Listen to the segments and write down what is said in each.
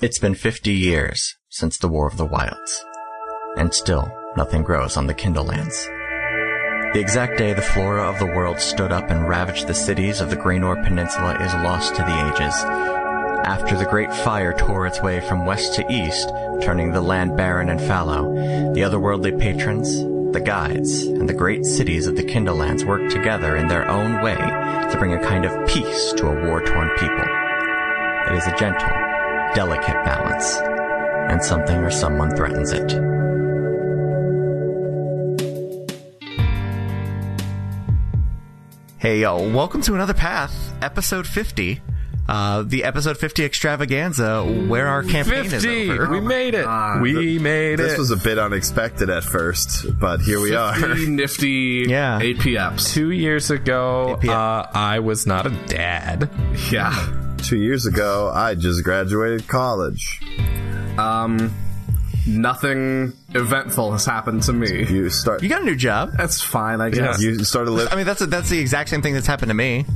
It's been 50 years since the War of the Wilds, and still nothing grows on the Kindlelands. The exact day the flora of the world stood up and ravaged the cities of the Graynor Peninsula is lost to the ages. After the Great Fire tore its way from west to east, turning the land barren and fallow, the otherworldly patrons, the guides, and the great cities of the Kindlelands worked together in their own way to bring a kind of peace to a war-torn people. It is a gentle, delicate balance, and something or someone threatens it. Hey, yo, welcome to another path, episode 50. Uh, the episode 50 extravaganza where our campaign is 50! over. We made it! we made This it! This was a bit unexpected at first, but here we are. 50 nifty Yeah. APFs. Two years ago, APM. uh, I was not a dad. Yeah. Two years ago, I just graduated college. Um, nothing eventful has happened to me. You start. You got a new job. That's fine, I guess. You started I mean, that's that's the exact same thing that's happened to me.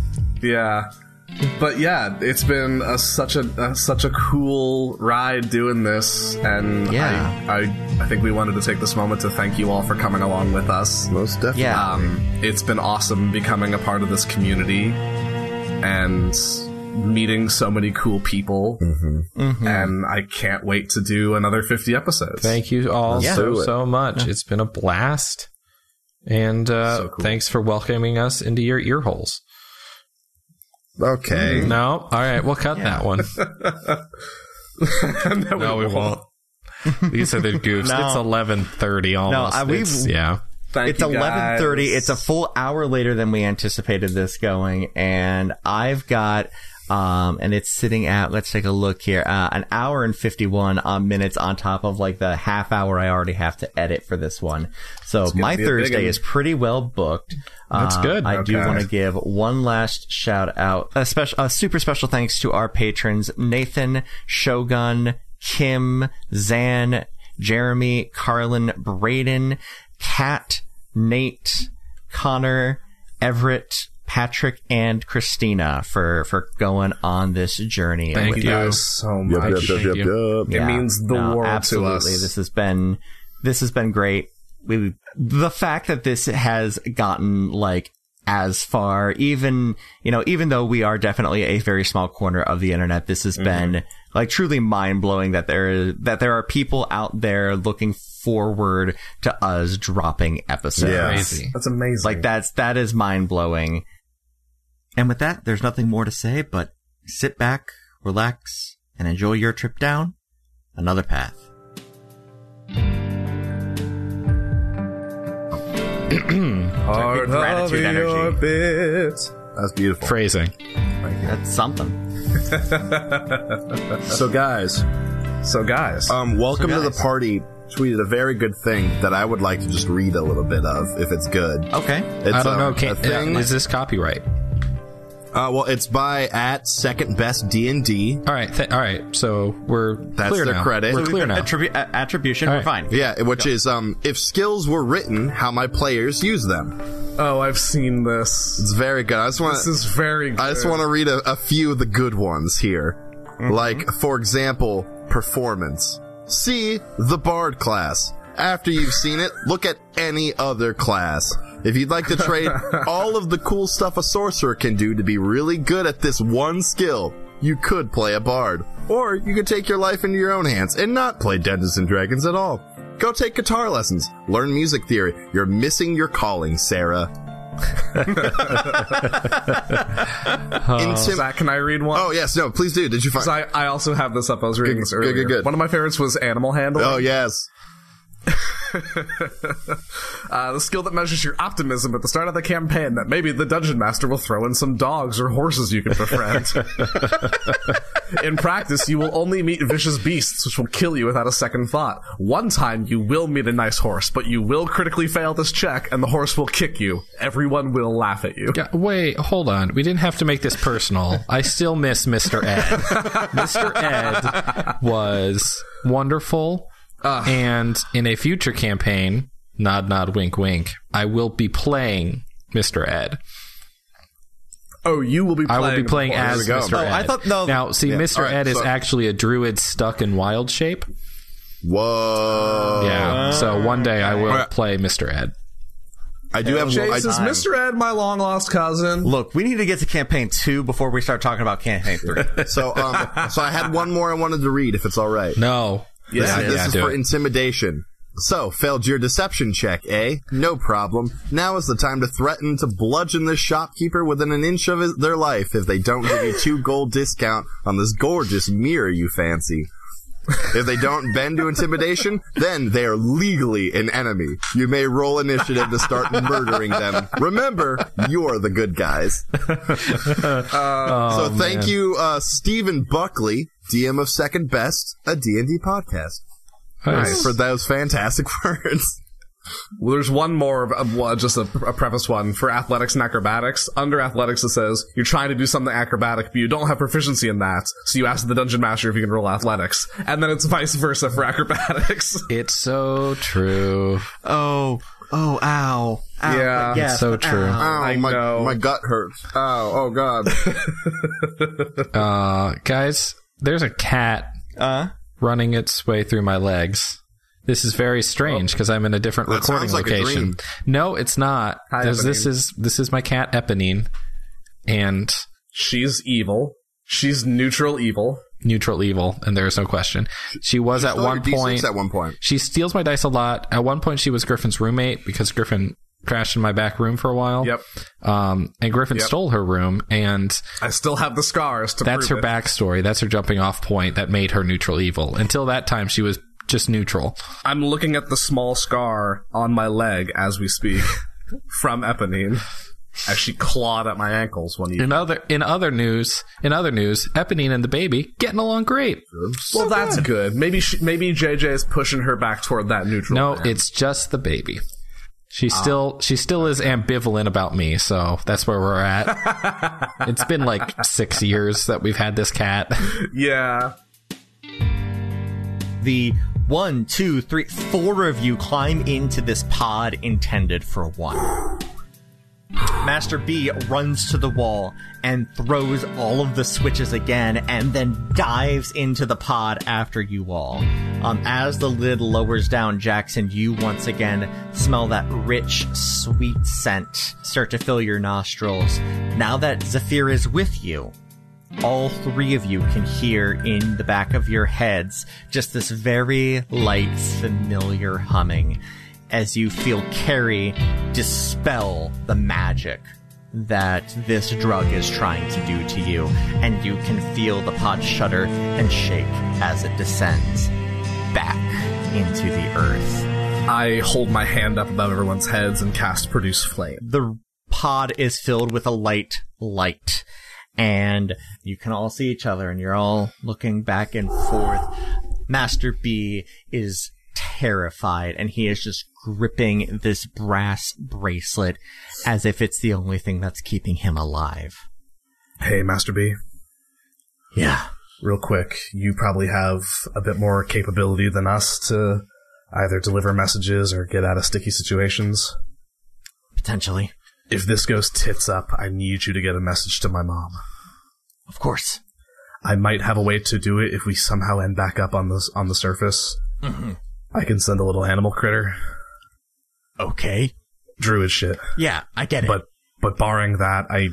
Yeah. But yeah, it's been a, such a, a such a cool ride doing this, and Yeah. I, I I think we wanted to take this moment to thank you all for coming along with us. Most definitely. Yeah. Um, it's been awesome becoming a part of this community and meeting so many cool people, Mm-hmm. and I can't wait to do another fifty episodes. Thank you all Yeah. so, so much. It's been a blast. And uh, So cool. thanks for welcoming us into your ear holes. Okay. No? All right, we'll cut that one. no, No, we won't. These are the goofs. No. It's 11.30 almost. I- we've- yeah. Thank it's you, eleven thirty. It's a full hour later than we anticipated this going, and I've got um, and it's sitting at. Let's take a look here. Uh, an hour and fifty one uh, minutes on top of like the half hour I already have to edit for this one. So my be a big Thursday is pretty well booked. That's Uh, good. I do want to give one last shout out, a special, a super special thanks to our patrons Nathan, Shogun, Kim, Zan, Jeremy, Carlin, Braden, Kat, Nate, Connor, Everett, Patrick, and Christina for for going on this journey. Thank with you. guys so much. yup, yup, Thank yup, you. yup. It means the world to absolutely. us. This has been this has been great. We the fact that this has gotten like as far, even you know, even though we are definitely a very small corner of the internet, this has mm-hmm. been like truly mind blowing that there is that there are people out there looking forward to us dropping episodes. Yeah. Crazy. That's amazing. Like that's that is mind blowing. And with that, there's nothing more to say but sit back, relax, and enjoy your trip down another path. Heart of your energy. bit. That's beautiful. Phrasing. That's something. So, guys, So, guys, um, welcome So, to the guys. party. Tweeted a very good thing that I would like to just read a little bit of, if it's good. Okay. It's, I don't um, know. a Can, thing. is this copyright? Uh, well, it's by at second best D and D. All right. Th- all right. So we're That's clear their now. credit. We're So clear now. Attribu- a- attribution, All we're fine. Yeah, which is um, if skills were written, how my players use them. oh, I've seen this. It's very good. I just want This is very. Good. I just want to read a, a few of the good ones here. Like, for example, performance. See the Bard class. After you've seen it, look at any other class. If you'd like to trade all of the cool stuff a sorcerer can do to be really good at this one skill, you could play a Bard. Or you could take your life into your own hands and not play Dungeons and Dragons at all. Go take guitar lessons. Learn music theory. You're missing your calling, Sarah. Intim- Zach, can I read one? oh, yes, no, please do. Did you find. I, I also have this up. I was reading Good, this good, earlier. good, good. One of my favorites was animal handling. Oh yes. Uh, the skill that measures your optimism at the start of the campaign that maybe the dungeon master will throw in some dogs or horses you can befriend. in practice, you will only meet vicious beasts which will kill you without a second thought. One time you will meet a nice horse, but you will critically fail this check and the horse will kick you. Everyone will laugh at you. Yeah, Wait, hold on. We didn't have to make this personal. I still miss Mr. Ed. Mr. Ed was wonderful. And in a future campaign, nod, nod, wink, wink, I will be playing Mr. Ed. Oh, you will be. I will be playing as we go. Mr. Oh, Ed. I thought- no. Now, see, Mr. All right, Ed is actually a druid stuck in wild shape. Whoa. Yeah. So one day I will Alright. play Mr. Ed. I do have one. Chase, is I, Mr. Ed my long lost cousin? Look, we need to get to campaign two before we start talking about campaign three. so, um, so I had one more I wanted to read, if it's all right. No. This, Yeah, is, this yeah, is for it. intimidation. So, failed your deception check, eh? No problem. Now is the time to threaten to bludgeon this shopkeeper within an inch of his, their life if they don't give you two gold discount on this gorgeous mirror you fancy. If they don't bend to intimidation, then they are legally an enemy. You may roll initiative to start murdering them. Remember, you're the good guys. so thank you, uh, Stephen Buckley, DM of Second Best, a D&D podcast Nice. for those fantastic words. Well, there's one more, of- of just a, a preface one for athletics and acrobatics. Under athletics, it says you're trying to do something acrobatic, but you don't have proficiency in that. So you ask the dungeon master if you can roll athletics, and then it's vice versa for acrobatics. It's so true. oh, oh, ow. ow. Yeah. yes, So true. ow. Oh, I my, know. my gut hurts. Oh, oh god. Uh, guys, there's a cat Uh, running its way through my legs. This is very strange because I'm in a different That recording like location. No, it's not. Hi, This- is this is my cat Eponine, and She's evil. She's neutral evil. neutral evil, and there is no question. She was at one point. At one point. She steals my dice a lot. At one point, she was Griffin's roommate because Griffin crashed in my back room for a while. Yep. Um, and Griffin Yep. stole her room, and I still have the scars to that's her it. backstory. That's her jumping off point that made her neutral evil. Until that time, she was just neutral. I'm looking at the small scar on my leg as we speak from Eponine as she clawed at my ankles when you. In other in other news, in other news, Eponine and the baby getting along great. Well, that's good. Maybe she, maybe JJ is pushing her back toward that neutral. No, land. it's just the baby. She ah. still she still is ambivalent about me, so that's where we're at. it's been like six years that we've had this cat. yeah. the one, two, three, four of you climb into this pod intended for one. Master B runs to the wall and throws all of the switches again and then dives into the pod after you all. Um, as the lid lowers down, Jackson, you once again smell that rich, sweet scent start to fill your nostrils. Now that Zephyr is with you, all three of you can hear in the back of your heads just this very light, familiar humming as you feel Carrie dispel the magic that this drug is trying to do to you, and you can feel the pod shudder and shake as it descends back into the earth. I hold my hand up above everyone's heads and cast produce flame. the pod is filled with a light light and you can all see each other and you're all looking back and forth. Master b is terrified and he is just gripping this brass bracelet as if it's the only thing that's keeping him alive. Hey, Master B, yeah. Real quick, you probably have a bit more capability than us to either deliver messages or get out of sticky situations. potentially If this goes tits up, I need you to get a message to my mom. of course I might have a way to do it if we somehow end back up on the on the surface. I can send a little animal critter, okay druid shit. yeah i get it But but barring that, I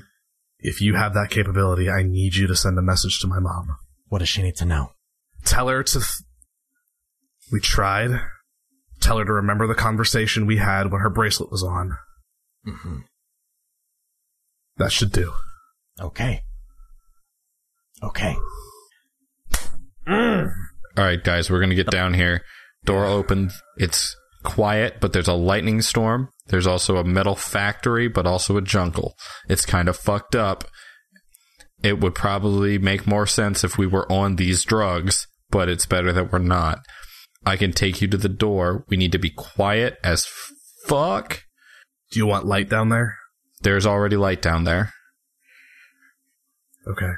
if you have that capability, I need you to send a message to my mom. what does she need to know Tell her to. Th- we tried. Tell her to remember the conversation we had when her bracelet was on. mm-hmm. That should do. okay okay All right, guys, we're gonna get down here. Door open. It's quiet, but there's a lightning storm. There's also a metal factory, but also a jungle. It's kind of fucked up. It would probably make more sense if we were on these drugs, but it's better that we're not. I can take you to the door. We need to be quiet as fuck. Do you want light down there? There's already light down there. Okay.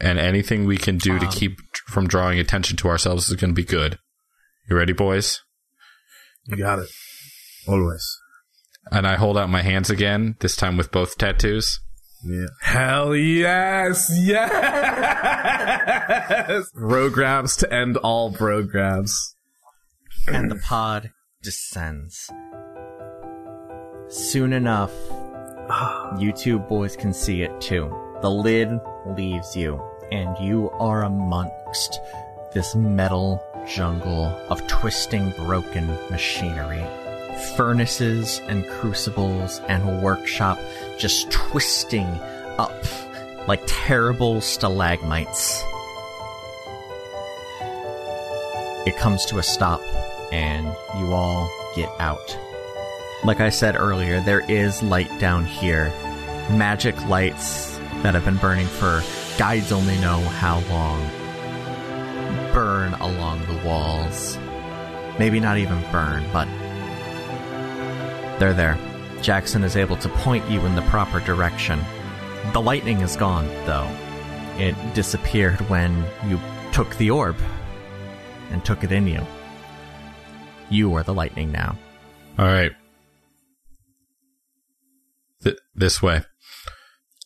And anything we can do to Um, keep from drawing attention to ourselves is going to be good. You ready, boys? You got it. Always. And I hold out my hands again, this time with both tattoos. Yeah. Hell yes, yes. Programs to end all programs. and the pod descends. Soon enough, you two boys can see it too. The lid leaves you, and you are amongst this metal jungle of twisting, broken machinery. Furnaces and crucibles and workshop just twisting up like terrible stalagmites. It comes to a stop, and you all get out. Like I said earlier, there is light down here. Magic lights that have been burning for guides only know how long. Burn along the walls. Maybe not even burn, but they're there. Jackson is able to point you in the proper direction. The lightning is gone, though. It disappeared when you took the orb and took it in you. You are the lightning now. All right. Th- this way.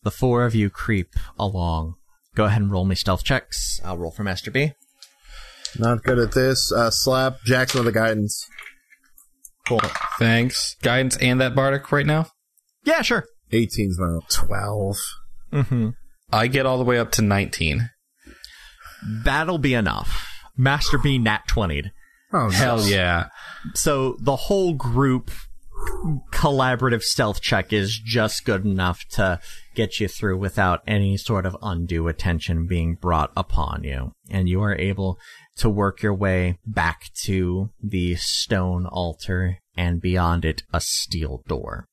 The four of you creep along. Go ahead and roll me stealth checks. I'll roll for Master B. Not good at this. Uh, slap Jackson with the guidance. Cool. Thanks. Guidance and that bardic right now. Yeah, sure. 18's my 12. Mm-hmm. I get all the way up to 19. That'll be enough. Master B nat 20'd. Oh, Hell yeah. So the whole group collaborative stealth check is just good enough to get you through without any sort of undue attention being brought upon you. And you are able to work your way back to the stone altar and beyond it a steel door.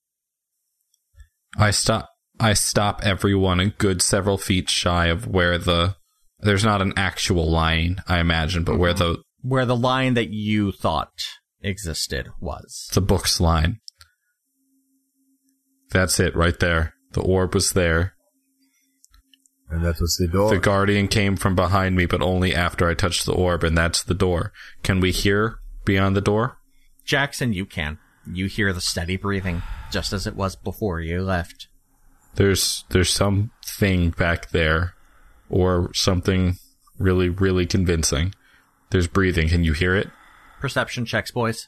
I stop I stop everyone a good several feet shy of where the there's not an actual line, I imagine, but where mm-hmm. the Where the line that you thought existed was. the book's line. That's it right there. The orb was there. And that was the door. The guardian came from behind me, but only after I touched the orb, and that's the door. Can we hear beyond the door? Jackson, you can. You hear the steady breathing, just as it was before you left. There's there's something back there, or something really really convincing. There's breathing. Can you hear it? Perception checks, boys.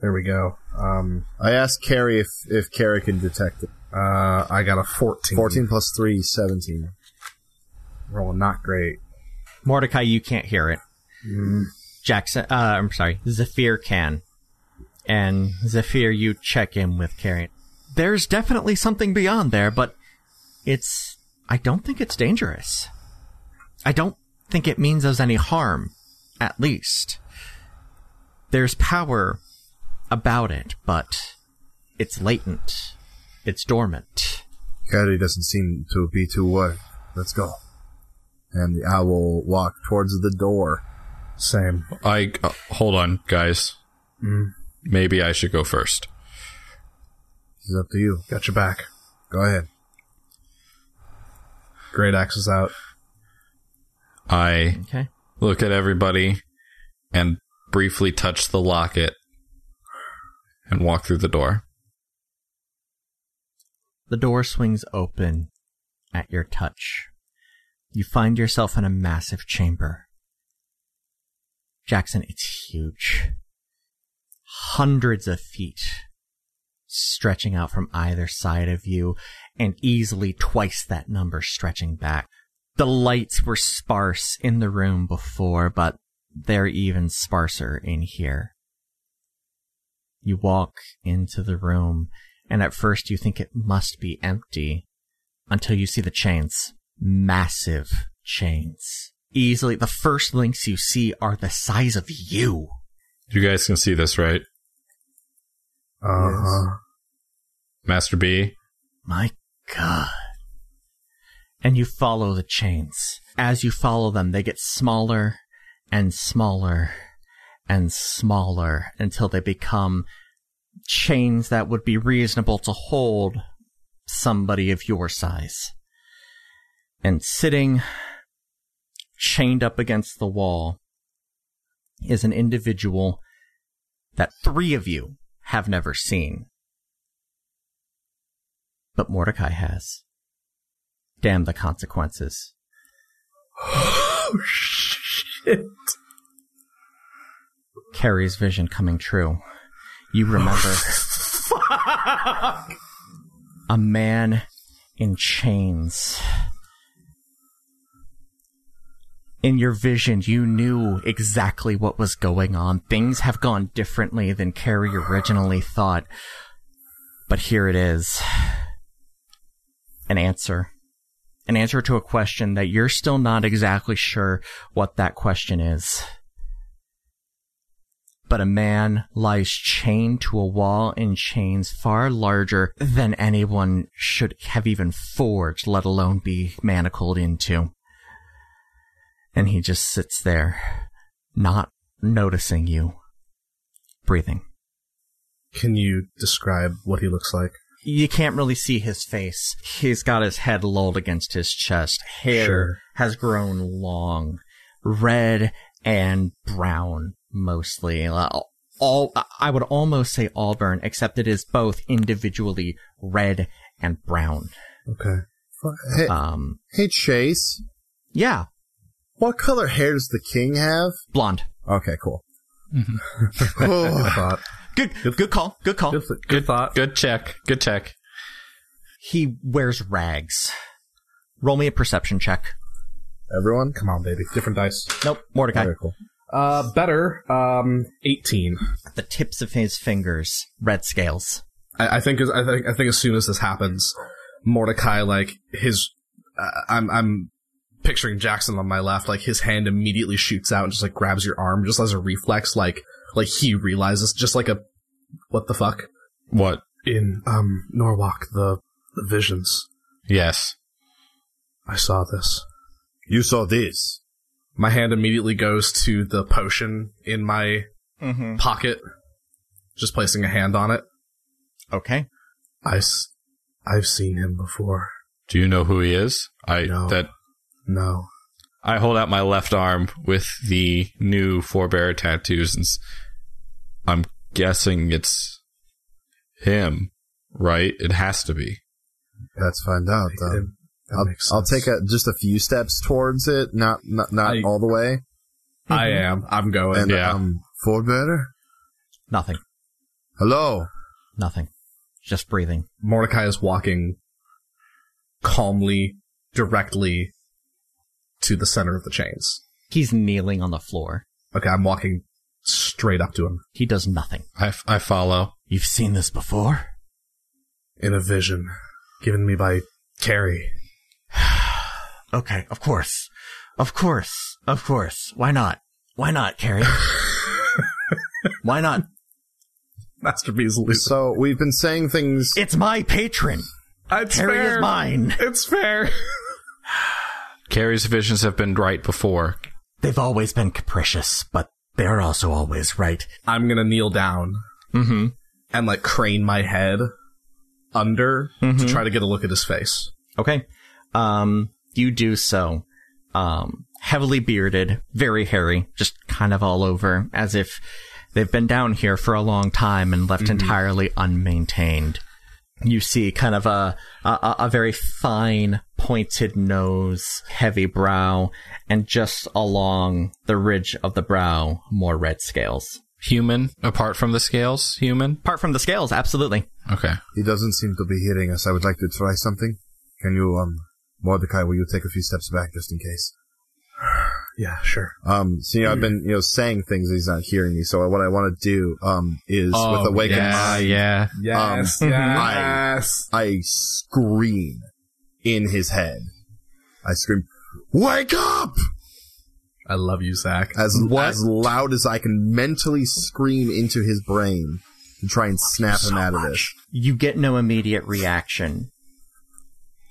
There we go. Um, I asked Carrie if, if Carrie can detect it. uh, I got a 14. 14 plus 3, 17. Rolling not great. Mordecai, you can't hear it. Jackson, uh, I'm sorry, Zephyr can. And Zephyr, you check in with Carrie. There's definitely something beyond there, but it's, I don't think it's dangerous. I don't think it means us any harm, at least. There's power about it, but it's latent. It's dormant. Carrie doesn't seem to be too worried. Let's go. And the owl walk towards the door. Same. I uh, hold on, guys. Maybe I should go first. It's up to you. Got your back. Go ahead. Great axe is out. I Okay. look at everybody and briefly touch the locket and walk through the door. The door swings open at your touch. You find yourself in a massive chamber. Jackson, it's huge. Hundreds of feet stretching out from either side of you and easily twice that number stretching back. The lights were sparse in the room before, but they're even sparser in here. You walk into the room and at first you think it must be empty until you see the chains. Massive chains. Easily, the first links you see are the size of you. You guys can see this, right? Uh-huh. Master B. My god. And you follow the chains. As you follow them, they get smaller and smaller and smaller until they become chains that would be reasonable to hold somebody of your size. And sitting chained up against the wall is an individual that three of you have never seen. But Mordecai has. Damn the consequences. Oh, Shit. Carrie's vision coming true. You remember a man in chains. In your vision, you knew exactly what was going on. Things have gone differently than Carrie originally thought. But here it is. An answer. An answer to a question that you're still not exactly sure what that question is but a man lies chained to a wall in chains far larger than anyone should have even forged, let alone be manacled into. And he just sits there, not noticing you, breathing. Can you describe what he looks like? You can't really see his face. He's got his head lulled against his chest. Hair Sure. has grown long, red and brown mostly. All I would almost say auburn, except it is both individually red and brown. Okay. Hey, Um, hey, Chase. yeah, What color hair does the king have? blonde. Okay, cool. Good Oh, thought. Good, good call. Good call. Good, good thought. Good check. Good check. He wears rags. Roll me a perception check. everyone? Come on, baby. Different dice. Nope, Mordecai. Very cool. Uh, better. Um, 18. The tips of his fingers, red scales. I, I think as I think I think as soon as this happens, Mordecai like his uh, I'm I'm picturing Jackson on my left, like his hand immediately shoots out and just like grabs your arm just as a reflex, like like he realizes just like a what the fuck What? in um Norwalk the, the visions. Yes. I saw this. You saw this. My hand immediately goes to the potion in my Mm-hmm. pocket, just placing a hand on it. Okay. I s- I've seen him before. Do you know who he is? I No. that No. I hold out my left arm with the new forebear tattoos, and s- I'm guessing it's him, right? It has to be. Let's find out. It- that I'll, I'll take a, just a few steps towards it, not not, not I- all the way. I am. I'm going. And Yeah. um, forebearer. Nothing. Hello. Nothing. Just breathing. Mordecai is walking calmly, directly to the center of the chains. He's kneeling on the floor. Okay, I'm walking straight up to him He does nothing. I, f- I follow. You've seen this before? in a vision given me by Carrie. Okay, of course. Of course. Of course. Why not? Why not, Carrie? Why not? Master B is losing. So we've been saying things. It's my patron. It's Carrie fair. is mine. It's fair. Carrie's visions have been right before. They've always been capricious, but they're also always right. I'm gonna kneel down Mm-hmm. and like crane my head under to try to get a look at his face. Okay. Um, you do so. Um, heavily bearded, very hairy, just kind of all over, as if they've been down here for a long time and left entirely unmaintained. You see kind of a, a, a very fine, pointed nose, heavy brow, and just along the ridge of the brow, more red scales. Human, apart from the scales, human? Apart from the scales, absolutely. Okay. He doesn't seem to be hearing us. I would like to try something. Can you, um, Mordecai, will you take a few steps back just in case? Yeah, sure. Um, so, you know, I've been, you know, saying things he's not hearing me. So what I want to do, um, is with awakened yeah, mind, yeah. Yes, Um, yes. I scream in his head. I scream, wake up! I love you, Zach. As, What? as loud as I can mentally scream into his brain and try and snap him out of this. You get no immediate reaction.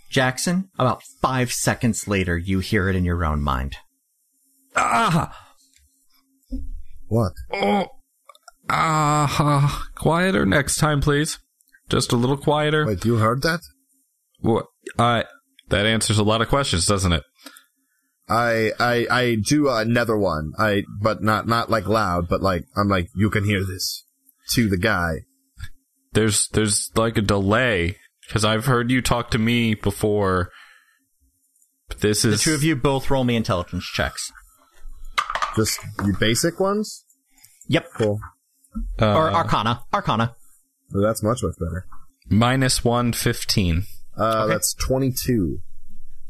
Jackson, about five seconds later, you hear it in your own mind. Ah! What? Oh! Ah! quieter next time, please. Just a little quieter. Wait, you heard that? What? I. That answers a lot of questions, doesn't it? I I I do another one. I but not not like loud, but like I'm like you can hear this to the guy. There's there's like a delay because I've heard you talk to me before, This is The is two of you both roll me intelligence checks. Just the basic ones? Yep. Cool. uh, or Arcana. Arcana. Well, that's much, much better. minus one fifteen. Uh, That's 22.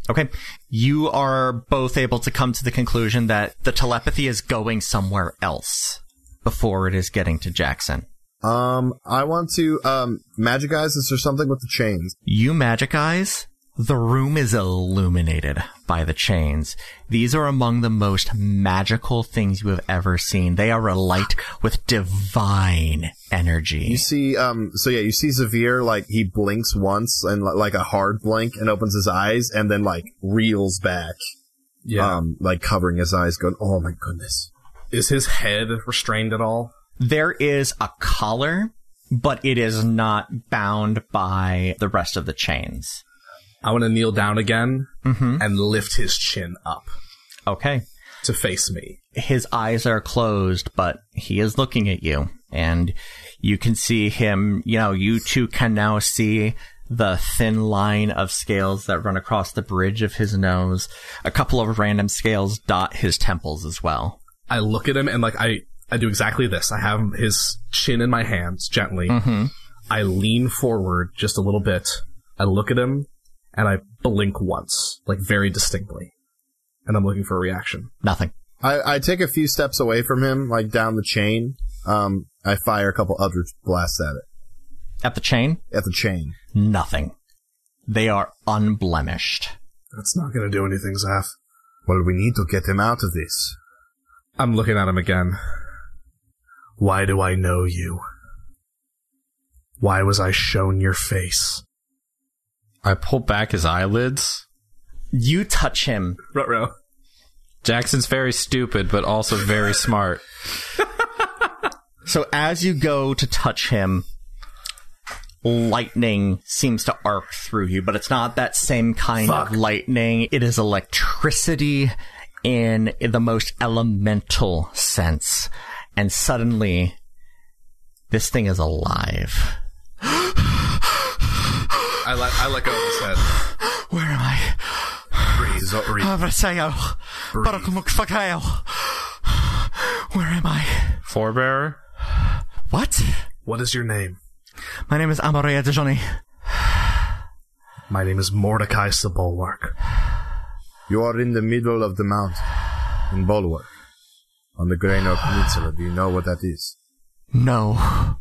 Okay. You are both able to come to the conclusion that the telepathy is going somewhere else before it is getting to Jackson. Um, I want to, um, magic eyes, is there something with the chains? You magic eyes, the room is illuminated by the chains. These are among the most magical things you have ever seen. They are alight with divine energy. You see, um, so yeah, you see Zavir, like, he blinks once, and like a hard blink, and opens his eyes, and then, like, reels back. Yeah. Um, like, covering his eyes, going, oh my goodness. is his head restrained at all? There is a collar, but it is not bound by the rest of the chains. I want to kneel down again Mm-hmm. and lift his chin up Okay. to face me. His eyes are closed, but he is looking at you. And you can see him, you know, you two can now see the thin line of scales that run across the bridge of his nose. A couple of random scales dot his temples as well. I look at him and like I I do exactly this. I have his chin in my hands gently. Mm-hmm. I lean forward just a little bit. I look at him and I blink once, like very distinctly. And I'm looking for a reaction. Nothing. I, I take a few steps away from him, like down the chain. Um, I fire a couple other blasts at it. At the chain, At the chain. nothing. They are unblemished. That's not going to do anything, Zaf. Well, we need to get him out of this. I'm looking at him again. Why do I know you? Why was I shown your face? I pull back his eyelids. You touch him. Ruh-roh. Jackson's very stupid, but also very smart. So as you go to touch him, lightning seems to arc through you, but it's not that same kind of lightning. It is electricity in the most elemental sense. And suddenly, this thing is alive. I let I let go of his head. Where am I? Breathe, breathe. Abraseo. Oh. Barakumukfakeo. Oh. Where am I? Forebearer? What? What is your name? My name is Amareya Dejani. My name is Mordecai Sabulwark. You are in the middle of the mountain, in Bulwark, on the Graynor Peninsula. Do you know what that is? No.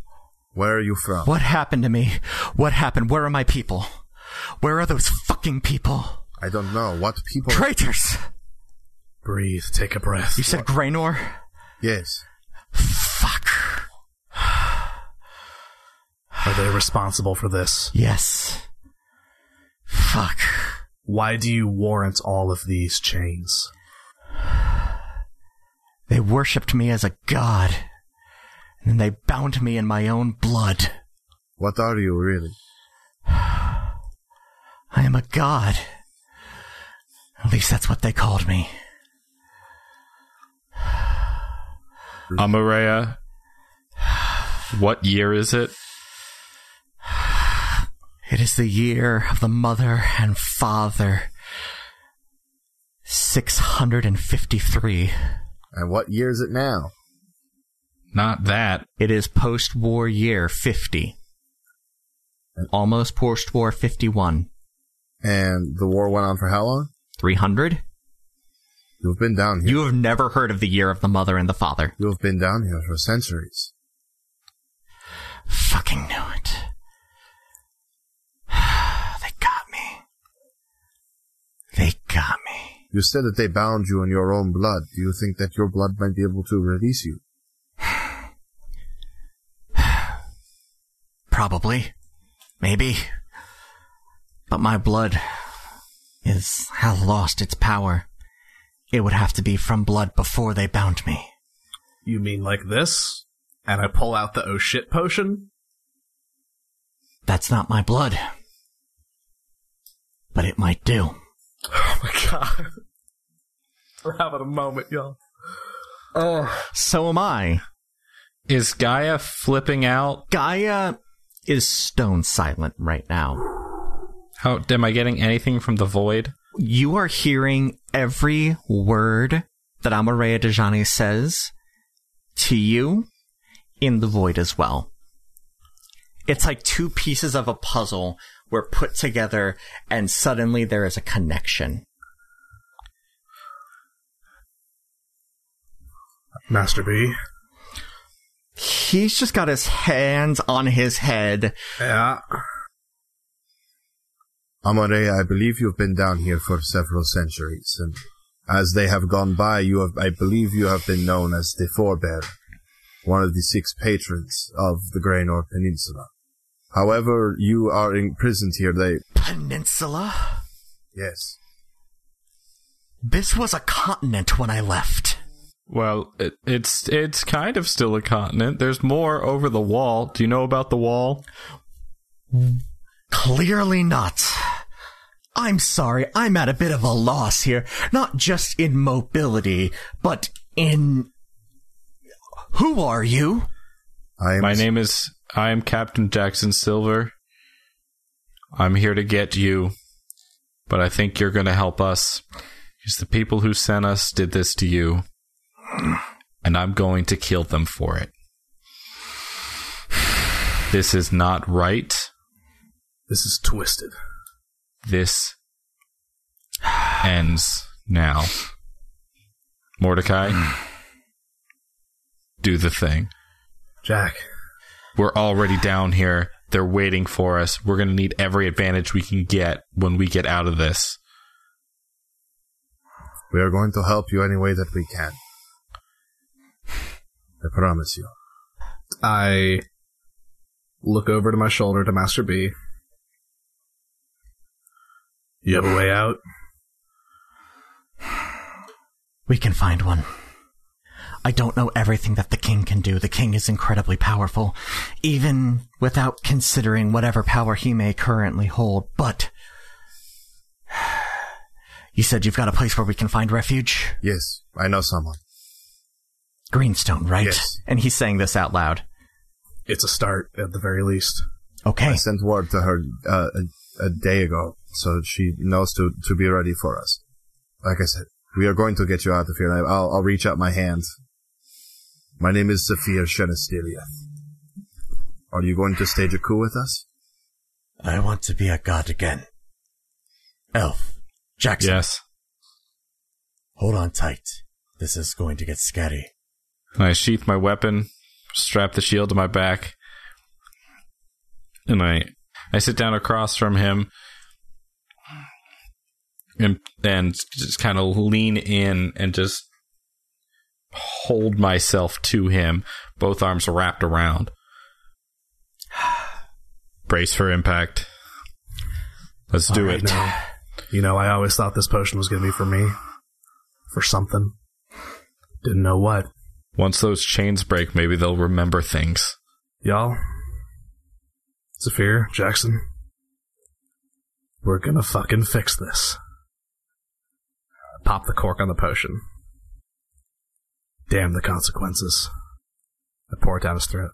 Where are you from? What happened to me? What happened? Where are my people? Where are those fucking people? I don't know. What people? Traitors! Breathe. Take a breath. You said Graynor? yes. Fuck. Are they responsible for this? Yes. Fuck. Why do you warrant all of these chains? They worshipped me as a god. And then they bound me in my own blood. What are you really? I am a god. At least that's what they called me. Amareya. What year is it? It is the year of the mother and father. 653. And what year is it now? Not that. It is post war year 50. Almost post war 51. And the war went on for how long? 300? You've been down here. You have never heard of the year of the mother and the father. You have been down here for centuries. Fucking knew it. they got me. They got me. You said that they bound you in your own blood. Do you think that your blood might be able to release you? Probably. Maybe. But my blood is has lost its power. It would have to be from blood before they bound me. You mean like this? And I pull out the oh shit potion? That's not my blood. But it might do. Oh my god. We're having a moment, y'all. Oh. So am I. Is Gaia flipping out? Gaia is stone silent right now. How am I getting anything from the void? You are hearing every word that Amareya Dejani says to you in the void as well. It's like two pieces of a puzzle were put together and suddenly there is a connection. Master B. He's just got his hands on his head. Yeah. Amare, I believe you've been down here for several centuries, and as they have gone by, you have, I believe you have been known as the forebear, one of the six patrons of the Graynor Peninsula. However, you are imprisoned here, they, Peninsula? yes. This was a continent when I left. Well, it, it's it's kind of still a continent. There's more over the wall. Do you know about the wall? Clearly not. I'm sorry, I'm at a bit of a loss here. Not just in mobility, but in. Who are you? I am My name is I am Captain Jackson Silver. I'm here to get you, but I think you're going to help us because the people who sent us did this to you, and I'm going to kill them for it. This is not right. This is twisted. This ends now. Mordecai, do the thing. Jack. We're already down here. They're waiting for us. We're going to need every advantage we can get when we get out of this. We are going to help you any way that we can. I promise you. I look over to my shoulder to Master B. You have a way out? We can find one. I don't know everything that the king can do. The king is incredibly powerful, even without considering whatever power he may currently hold. But you said you've got a place where we can find refuge? Yes, I know someone. Greenstone, right? Yes. And he's saying this out loud. It's a start, at the very least. Okay. I sent word to her uh, a, a day ago, so she knows to, to be ready for us. Like I said, we are going to get you out of here. I- I'll, I'll reach out my hand. My name is Zafir Shenestiliath. Are you going to stage a coup with us? I want to be a god again. Elf. Jackson. Yes. Hold on tight. This is going to get scary. I sheath my weapon, strap the shield to my back, and I I sit down across from him and and just kind of lean in and just hold myself to him, both arms wrapped around. Brace for impact. Let's do right, it. now, you know, I always thought this potion was going to be for me. For something. Didn't know what. Once those chains break, maybe they'll remember things. Y'all, Zafir, Jackson, we're gonna fucking fix this. Pop the cork on the potion. Damn the consequences. I pour it down his throat.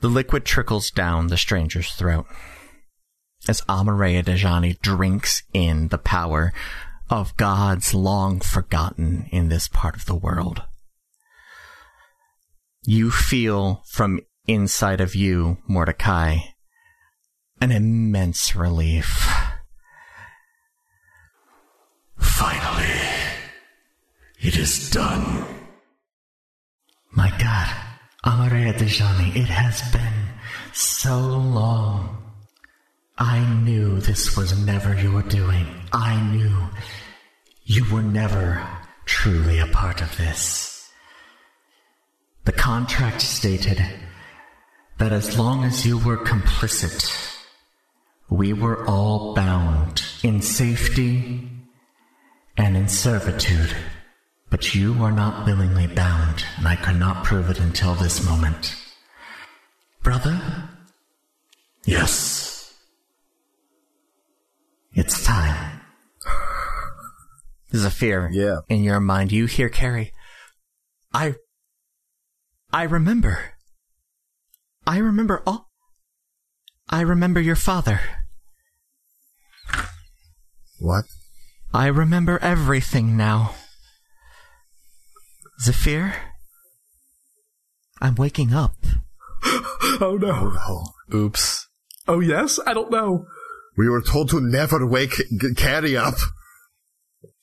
The liquid trickles down the stranger's throat as Amareya Dejani drinks in the power of gods long forgotten in this part of the world. You feel from inside of you, Mordecai, an immense relief. Finally, it is done. My God, Amareya Dejani, it has been so long. I knew this was never your doing. I knew you were never truly a part of this. The contract stated that as long as you were complicit, we were all bound in safety and in servitude. But you are not willingly bound, and I could not prove it until this moment. Brother? Yes. It's time. Zafir, Yeah. in your mind, you hear Carrie. I. I remember. I remember all. I remember your father. What? I remember everything now. Zephyr? I'm waking up. Oh no. Oh, Oops. Oh yes? I don't know. we were told to never wake G- Caddy up.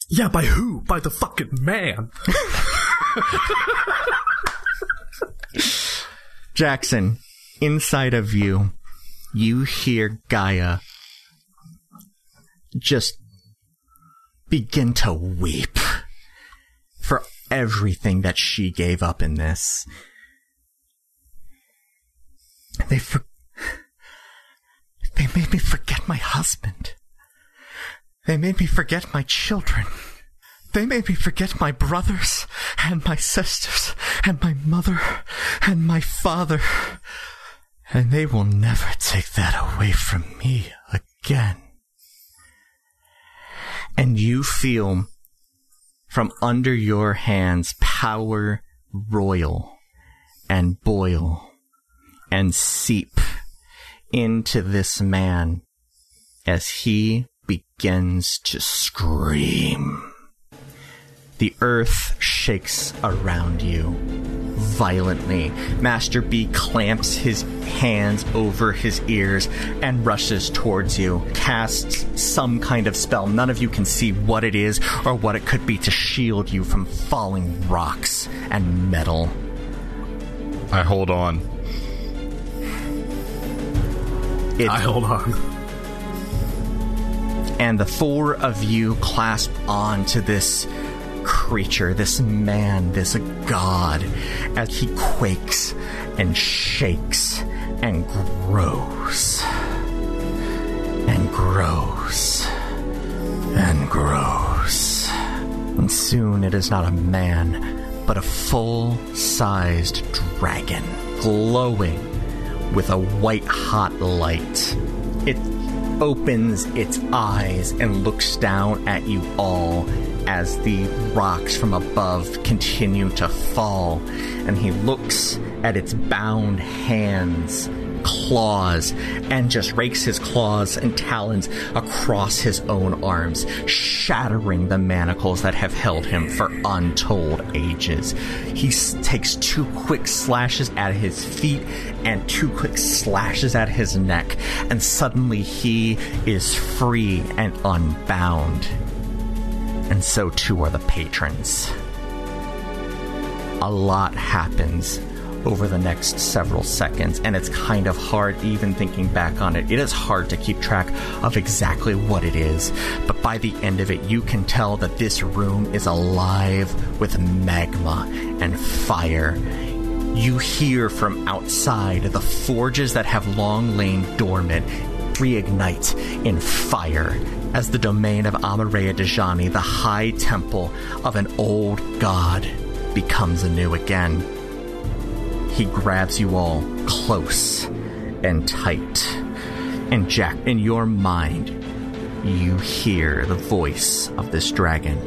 Yeah, by who? By the fucking man. Jackson, inside of you, you hear Gaia just begin to weep for everything that she gave up in this. They for- they made me forget my husband. They made me forget my children. They made me forget my brothers and my sisters and my mother and my father. And they will never take that away from me again. And you feel from under your hands power royal and boil and seep into this man as he begins to scream. The earth shakes around you violently. Master B clamps his hands over his ears and rushes towards you, casts some kind of spell. None of you can see what it is or what it could be to shield you from falling rocks and metal. I hold on. It I hold on. and the four of you clasp on to this creature, this man, this god, as he quakes and shakes and grows and grows and grows. And soon it is not a man, but a full sized dragon, glowing with a white hot light. It opens its eyes and looks down at you all as the rocks from above continue to fall. And he looks at its bound hands, claws, and just rakes his claws and talons across his own arms, shattering the manacles that have held him for untold ages. He s- takes two quick slashes at his feet and two quick slashes at his neck, and suddenly he is free and unbound. And so too are the patrons. A lot happens over the next several seconds, and it's kind of hard, even thinking back on it. It is hard to keep track of exactly what it is, but by the end of it, you can tell that this room is alive with magma and fire. You hear from outside the forges that have long lain dormant reignite in fire as the domain of Amareya Dejani, the high temple of an old god, becomes anew again. He grabs you all close and tight. And Jack, in your mind, you hear the voice of this dragon.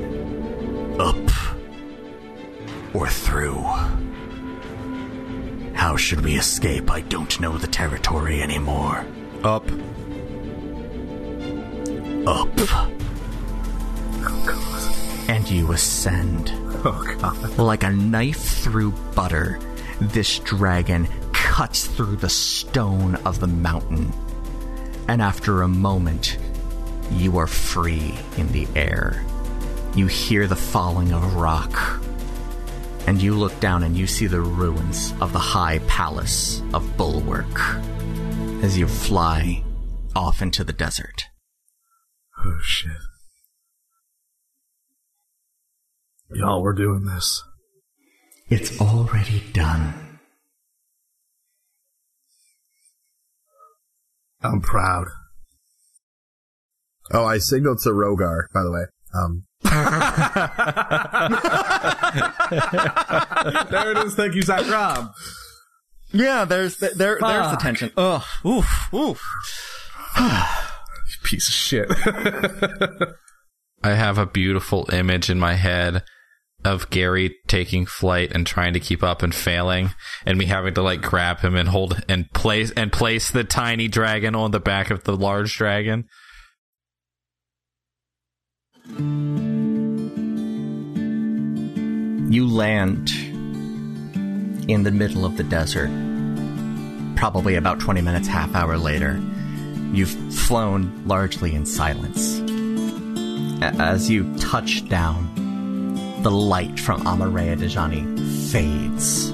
Up or through. How should we escape? I don't know the territory anymore. Up. Up. And you ascend. Oh god. Like a knife through butter, this dragon cuts through the stone of the mountain. And after a moment, you are free in the air. You hear the falling of rock. And you look down and you see the ruins of the high palace of Bulwark as you fly off into the desert. Oh shit. Y'all, we're doing this. It's already done. I'm proud. Oh, I signaled to Rogar, by the way. Um, there it is. Thank you, Zach Rob. Yeah, there's there there's the Fuck. tension. Ugh, oof, oof. Piece of shit. I have a beautiful image in my head of Gary taking flight and trying to keep up and failing, and me having to like grab him and hold and place and place the tiny dragon on the back of the large dragon. You land in the middle of the desert. Probably about 20 minutes, half hour later. You've flown largely in silence. As you touch down, the light from Amareya Dejani fades,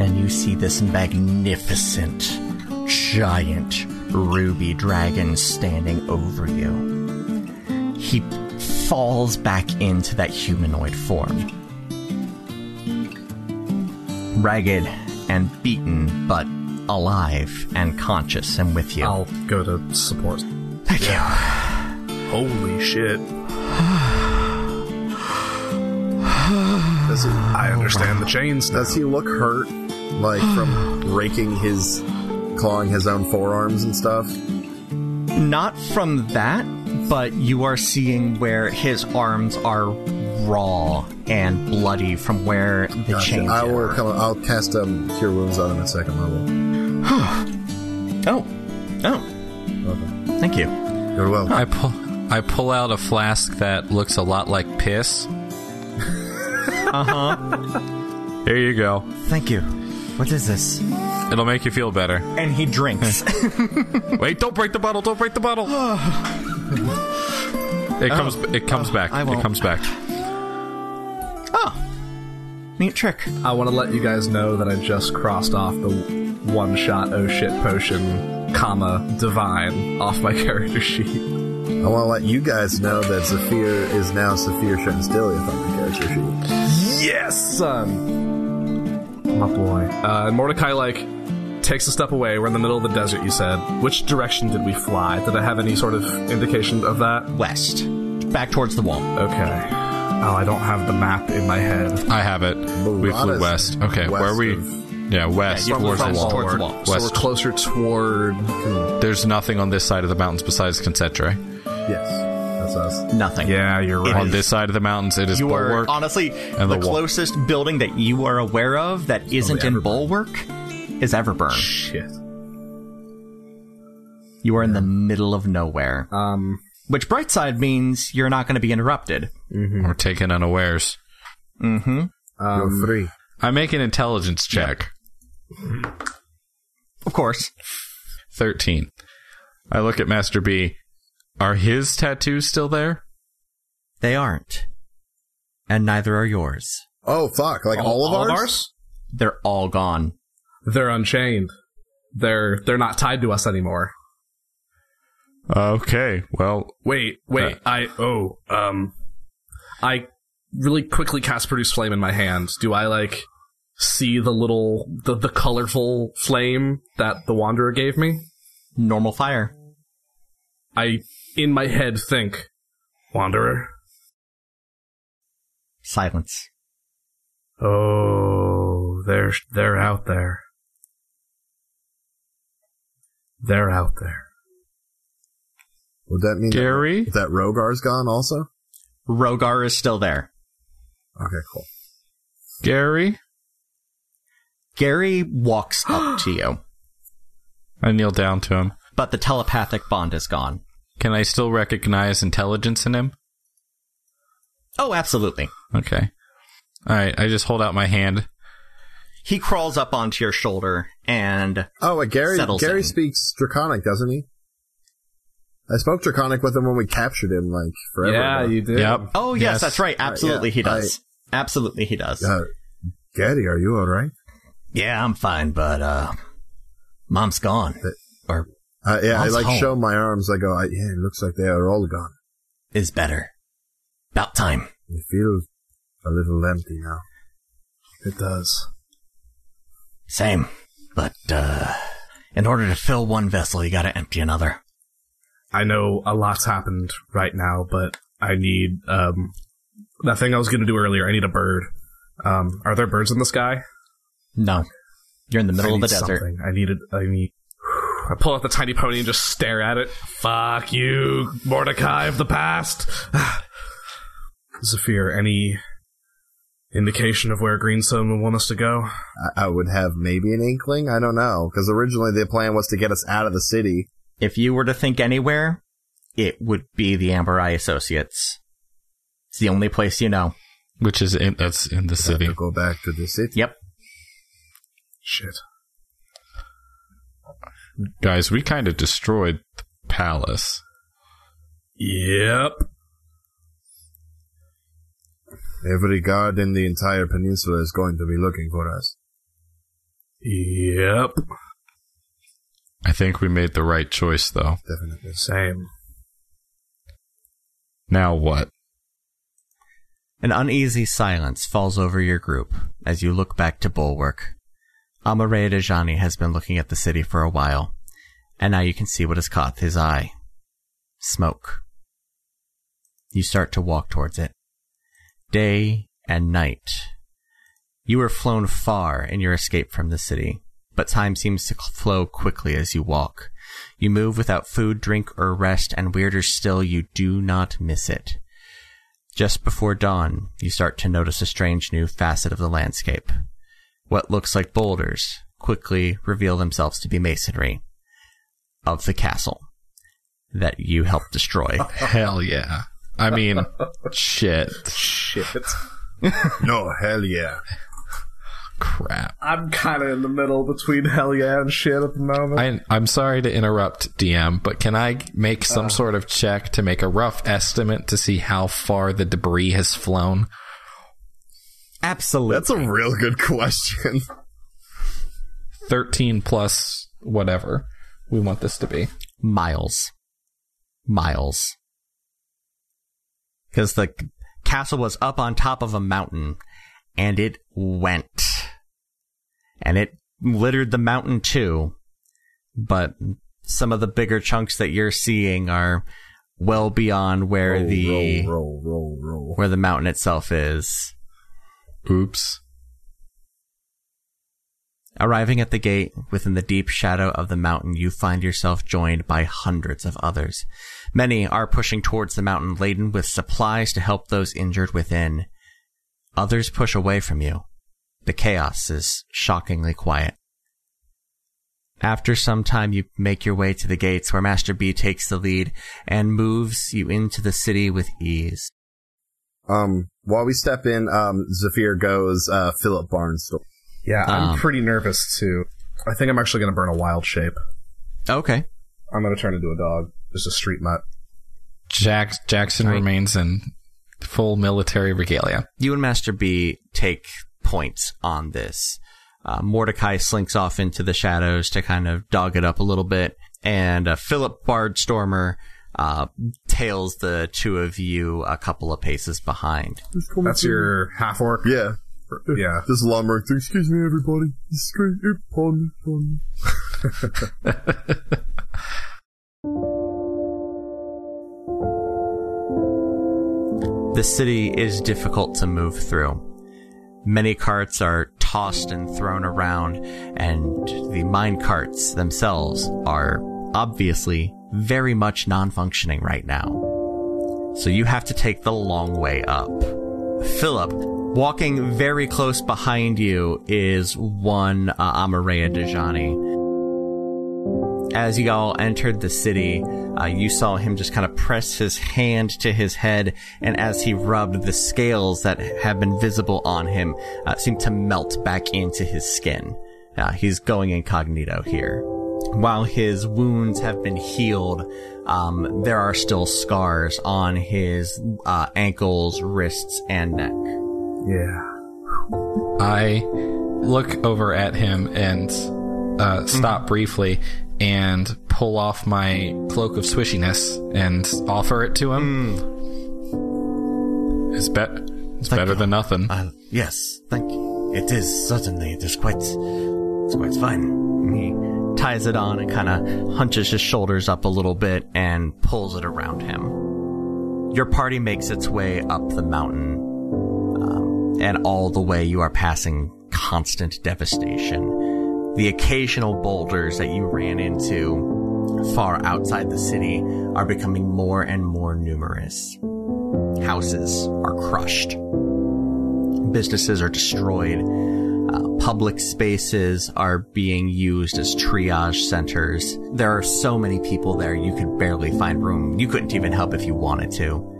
and you see this magnificent, giant ruby dragon standing over you. He falls back into that humanoid form. Ragged and beaten, but alive and conscious and with you. I'll go to support. Thank you. Holy shit. Does he, I understand the chains now. does he look hurt? Like from raking his, clawing his own forearms and stuff? Not from that, but you are seeing where his arms are raw and bloody from where the Gotcha. chains I will are. come. I'll cast um, cure wounds on him at second level. Oh. Oh. Thank you. You're welcome. I pull I pull out a flask that looks a lot like piss. Uh huh. Here you go. Thank you. What is this? It'll make you feel better. And he drinks. Wait, don't break the bottle. Don't break the bottle. it comes it comes back. It comes back. Neat trick. I want to let you guys know that I just crossed off the one shot oh shit potion, comma, divine off my character sheet. I want to let you guys know that Zephyr is now Zephyr Shenstiliath on the character sheet. Yes, son. My boy. Uh, and Mordecai, like, takes a step away. We're in the middle of the desert, you said. Which direction did we fly? Did I have any sort of indication of that? West. Back towards the wall. Okay. Oh, I don't have the map in my head. I have it. We flew west. Okay, where are we? of- Yeah, west Yeah, towards the west wall. towards the wall. So we're closer toward. There's nothing on this side of the mountains besides Concentra. Yes, that's us. Nothing. Yeah, you're It right. On is- this side of the mountains, it is You are bulwark. honestly the the, wall. closest building that you are aware of that isn't in Everburn. Bulwark is Everburn. Shit. You are in the middle of nowhere. Um, Which bright side means you're not going to be interrupted. We're taken unawares. Mm-hmm. You're um, free. I make an intelligence check. Of course. 13. I look at Master B. Are his tattoos still there? They aren't. And neither are yours. Oh fuck! Like all, of ours? They're all gone. They're unchained. They're they're not tied to us anymore. Okay, well, Wait, wait. Uh. I oh um, I really quickly cast produce flame in my hand. Do I like see the little the the colorful flame that the wanderer gave me? Normal fire. I in my head think, wanderer. Silence. Oh, they're they're out there. They're out there. Would that mean Gary? that, that Rogar's gone also? Rogar is still there. Okay, cool. Gary? Gary walks up to you, I kneel down to him. but the telepathic bond is gone. Can I still recognize intelligence in him? Oh, absolutely. Okay. Alright, I just hold out my hand. He crawls up onto your shoulder and Oh, wait, Gary. Settles Gary in. speaks Draconic, doesn't he? I spoke Draconic with him when we captured him, like forever. yeah, ago. you did. Yep. Oh yes, Yes. that's right. Absolutely yeah, he does. Absolutely he does. Uh, Gary, are you all right? yeah, I'm fine, but uh Mom's gone. Or Uh, yeah, I like home. show my arms. I go, I, yeah, it looks like they are all gone. is better. About time. It feels a little empty now. It does. Same. But uh in order to fill one vessel you gotta empty another. I know a lot's happened right now, but I need um that thing I was going to do earlier. I need a bird. Um, are there birds in the sky? No. You're in the middle I of the desert. something. I need it. I need. I pull out the tiny pony and just stare at it. Fuck you, Mordecai of the past. Zephyr, any indication of where Greenstone would want us to go? I, I would have maybe an inkling. I don't know because originally the plan was to get us out of the city. If you were to think anywhere, it would be the Amber Eye Associates. It's the only place you know. Which is in, that's in the city. To go back to the city. Yep. Shit. Guys, we kind of destroyed the palace. Yep. Every guard in the entire peninsula is going to be looking for us. Yep. I think we made the right choice, though. Definitely. Same. Now what? An uneasy silence falls over your group as you look back to Bulwark. Amareya Dejani has been looking at the city for a while, and now you can see what has caught his eye. Smoke. You start to walk towards it. Day and night. You were flown far in your escape from the city, but time seems to flow quickly as you walk. You move without food, drink, or rest, and weirder still, you do not miss it. Just before dawn, you start to notice a strange new facet of the landscape. What looks like boulders quickly reveal themselves to be masonry of the castle that you helped destroy. Hell yeah. I mean, shit. Shit. No, hell yeah. Crap. I'm kind of in the middle between hell yeah and shit at the moment. I, I'm sorry to interrupt, DM, but can I make some uh. sort of check to make a rough estimate to see how far the debris has flown? Absolutely. That's a real good question. 13 plus whatever we want this to be. miles. Miles. Because the castle was up on top of a mountain, and it went. And it littered the mountain too. But some of the bigger chunks that you're seeing are well beyond where Roll, the roll, roll, where the mountain itself is. Oops. Arriving at the gate within the deep shadow of the mountain, you find yourself joined by hundreds of others. Many are pushing towards the mountain laden with supplies to help those injured within. Others push away from you. The chaos is shockingly quiet. After some time, you make your way to the gates where Master B takes the lead and moves you into the city with ease. Um, while we step in, um, Zephyr goes, uh, Philip Barnstorm. yeah, I'm Um, pretty nervous too. I think I'm actually going to burn a wild shape. Okay. I'm going to turn into a dog. Just a street mutt. Jack, Jackson Right. remains in full military regalia. you and Master B take points on this. Uh, Mordecai slinks off into the shadows to kind of dog it up a little bit, and uh, Philip Bardstormer uh, tails the two of you a couple of paces behind. That's your half orc. Yeah. Yeah. This Lomric thing. Excuse me, everybody. This is great. Here, Pardon me. The city is difficult to move through. Many carts are tossed and thrown around, and the mine carts themselves are obviously very much non functioning right now. So you have to take the long way up. Philip, walking very close behind you is one uh, Amareya Dejani. As you all entered the city, uh, you saw him just kind of press his hand to his head, and as he rubbed, the scales that have been visible on him uh, seemed to melt back into his skin. Uh, he's going incognito here. While his wounds have been healed, um, there are still scars on his uh, ankles, wrists, and neck. Yeah. I look over at him and uh, stop briefly and pull off my cloak of swishiness and offer it to him. It's, bet it's Thank better you. than nothing. Uh, yes, thank you. It is certainly. It is quite. It's quite fine. He ties it on and kind of hunches his shoulders up a little bit and pulls it around him. Your party makes its way up the mountain, um, and all the way you are passing constant devastation. The occasional boulders that you ran into far outside the city are becoming more and more numerous. Houses are crushed businesses are destroyed. Uh, public spaces are being used as triage centers. There are so many people there, you could barely find room. You couldn't even help if you wanted to.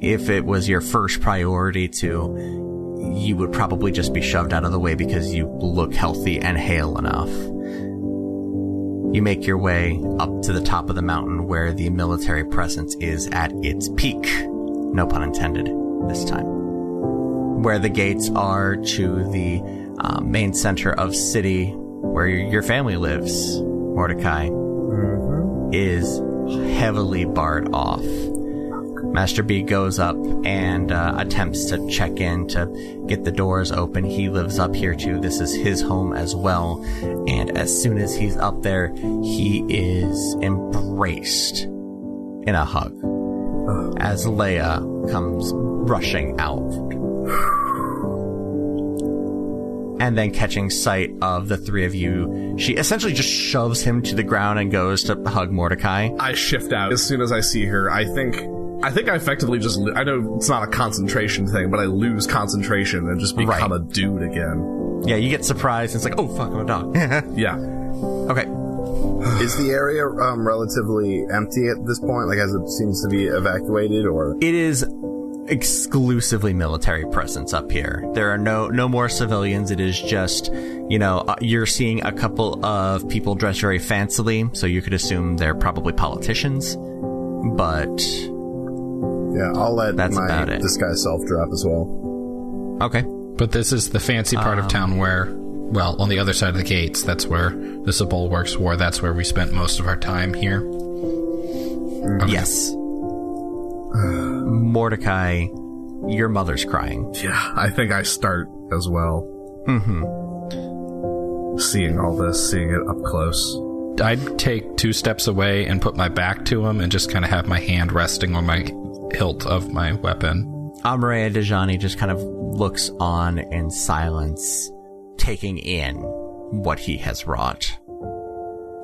if it was your first priority to, you would probably just be shoved out of the way because you look healthy and hale enough. You make your way up to the top of the mountain where the military presence is at its peak. No pun intended this time. Where the gates are to the uh, main center of city where your family lives, Mordecai, is heavily barred off. Master B goes up and uh, attempts to check in to get the doors open. He lives up here too. This is his home as well. And as soon as he's up there, he is embraced in a hug as Leia comes rushing out. And then catching sight of the three of you, she essentially just shoves him to the ground and goes to hug Mordecai. I shift out as soon as I see her. I think I think I effectively just lo- I know it's not a concentration thing, but I lose concentration and just become Right. a dude again. Yeah, you get surprised. And it's like, oh fuck, I'm a dog. Yeah. okay, Is the area um, relatively empty at this point? Like, as it seems to be evacuated, or it is exclusively military presence up here. There are no no more civilians. It is just, you know, uh, you're seeing a couple of people dressed very fancily, so you could assume they're probably politicians. But yeah, I'll let That's my about it. disguise self drop as well. okay, But this is the fancy part of town where, well, on the other side of the gates, that's where the Sepulworks war. That's where we spent most of our time here. yes, Mordecai, your mother's crying. Yeah. I think I start as well. Mm-hmm. Seeing all this, seeing it up close. I'd take two steps away and put my back to him and just kind of have my hand resting on my hilt of my weapon. Amareya Dejani just kind of looks on in silence, taking in what he has wrought,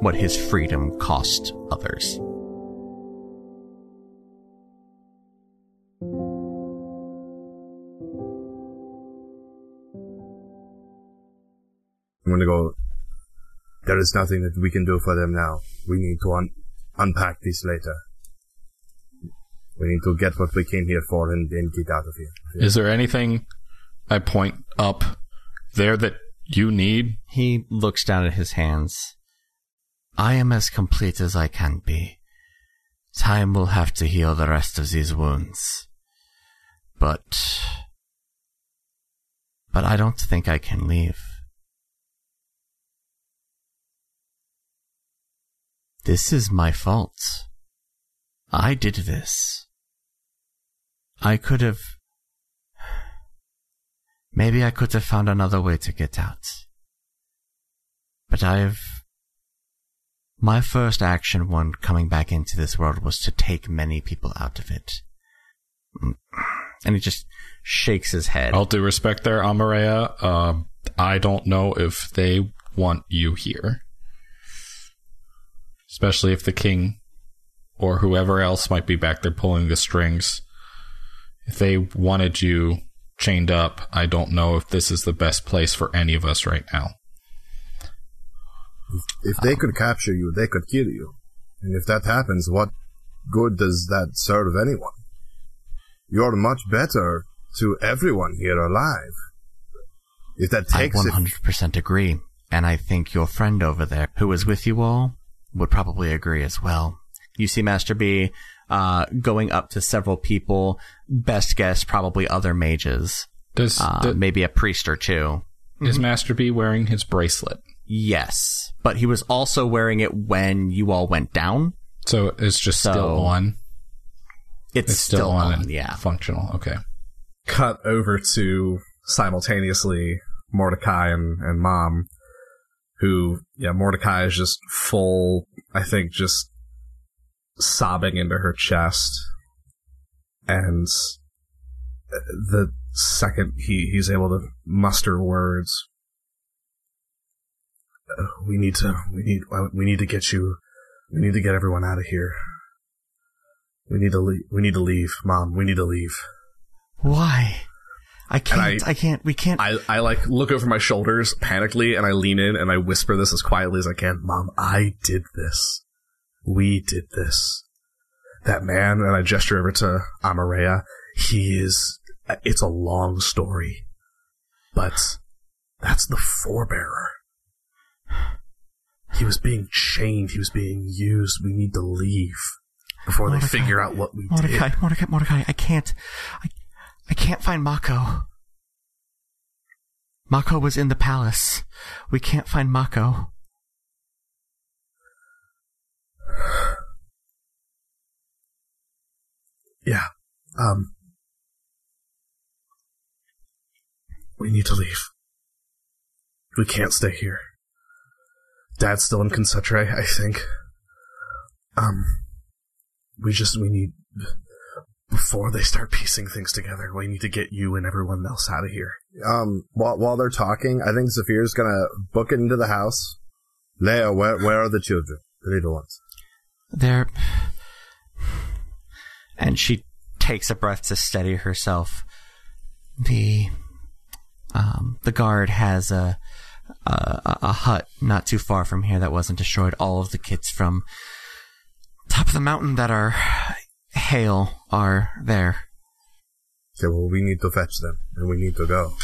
what his freedom cost others. I'm gonna go. There is nothing that we can do for them now. We need to un- unpack this later. We need to get what we came here for and then get out of here. Is there anything I point up there that you need? He looks down at his hands. I am as complete as I can be. Time will have to heal the rest of these wounds. But. But I don't think I can leave. This is my fault. I did this. I could have. Maybe I could have found another way to get out. But I've. My first action when coming back into this world was to take many people out of it. And he just shakes his head. All due respect there, Amareya. Um, I don't know if they want you here. Especially if the king or whoever else might be back there pulling the strings. If they wanted you chained up, I don't know if this is the best place for any of us right now. If they could capture you, they could kill you. And if that happens, what good does that serve anyone? You're much better to everyone here alive. If that takes it, 100% agree. And I think your friend over there, who was with you all, would probably agree as well. You see Master B uh, going up to several people. Best guess, probably other mages. Does Uh, the- maybe a priest or two. is Master B wearing his bracelet? Yes. But he was also wearing it when you all went down. So it's just So- still on. It's, It's still, on, and yeah. functional. Okay. Cut over to simultaneously Mordecai and, and Mom, who, yeah, Mordecai is just full, I think, just sobbing into her chest. And the second he, he's able to muster words, "Uh, we need to, we need, uh, we need to get you, we need to get everyone out of here. We need to leave, we need to leave, Mom, we need to leave. Why? I can't, I- I, can't, we can't. I, I like look over my shoulders panically and I lean in and I whisper this as quietly as I can. Mom, I did this. We did this. That man, and I gesture over to Amareya, He is. It's a long story, but that's the forebearer. He was being chained. He was being used. We need to leave before they figure out what we do. Mordecai, did. Mordecai, Mordecai, I can't. I, I can't find Mako. Mako was in the palace. We can't find Mako. Yeah. Um. We need to leave. We can't stay here. Dad's still in Concentre, I think. Um. We just, we need, before they start piecing things together, we need to get you and everyone else out of here. Um, while, while they're talking, I think Saphir's gonna book it into the house. Leia, where, where are the children? The little ones. There. And she takes a breath to steady herself. The um, the guard has a, a a hut not too far from here that wasn't destroyed. All of the kids from top of the mountain that are hail are there. Okay, well, we need to fetch them, and we need to go.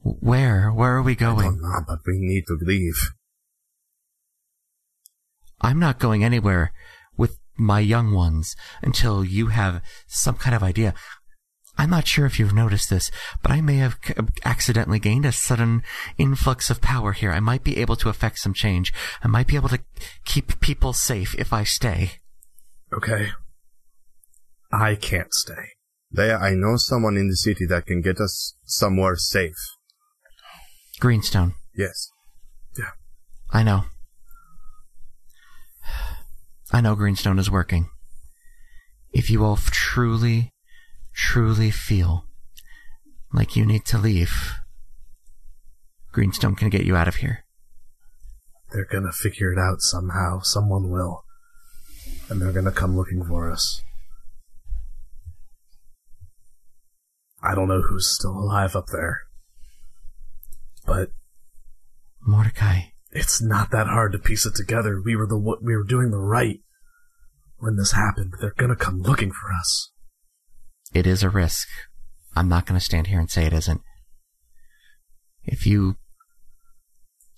Where? Where are we Oh, going? no, but we need to leave. I'm not going anywhere with my young ones until you have some kind of idea. I'm not sure if you've noticed this, but I may have um, accidentally gained a sudden influx of power here. I might be able to affect some change. I might be able to keep people safe if I stay. Okay? I can't stay. Leia, I know someone in the city that can get us somewhere safe. Greenstone, Yes. Yeah. I know. I know Greenstone is working. If you all truly, truly feel like you need to leave, Greenstone can get you out of here. They're gonna figure it out somehow. Someone will. And they're gonna come looking for us. I don't know who's still alive up there. But Mordecai, it's not that hard to piece it together. We were the we were doing the right when this happened. They're gonna come looking for us. it is a risk. I'm not going to stand here and say it isn't. If you,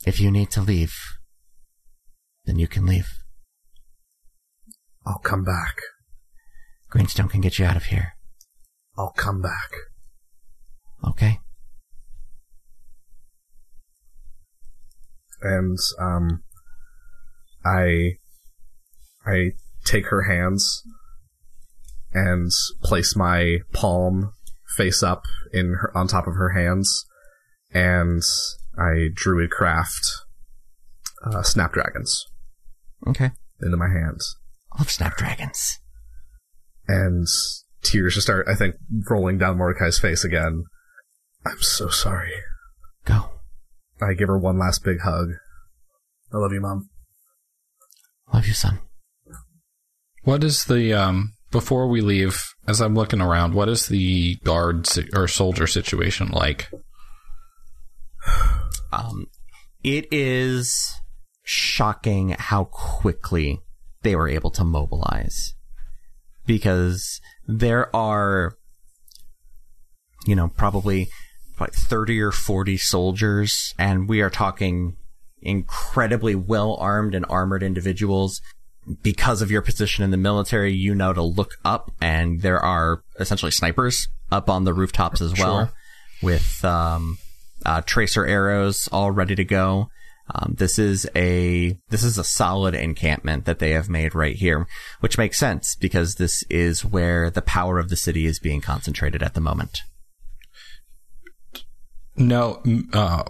if you need to leave, then you can leave. I'll come back. Greenstone can get you out of here. I'll come back. Okay? And um, I I take her hands and place my palm face up in her, on top of her hands, and I druid craft uh, snapdragons Okay. into my hands, I love snapdragons. and tears just start I think rolling down Mordecai's face again. I'm so sorry. Go. I give her one last big hug. I love you, mom. Love you, son. What is the um before we leave? As I'm looking around, what is the guard si- or soldier situation like? Um, it is shocking how quickly they were able to mobilize. Because there are, you know, probably like 30 or 40 soldiers, and we are talking incredibly well armed and armored individuals. Because of your position in the military, you know to look up, and there are essentially snipers up on the rooftops as well, Sure. with um, uh, tracer arrows all ready to go. Um, this is a this is a solid encampment that they have made right here, which makes sense because this is where the power of the city is being concentrated at the moment. No. Uh,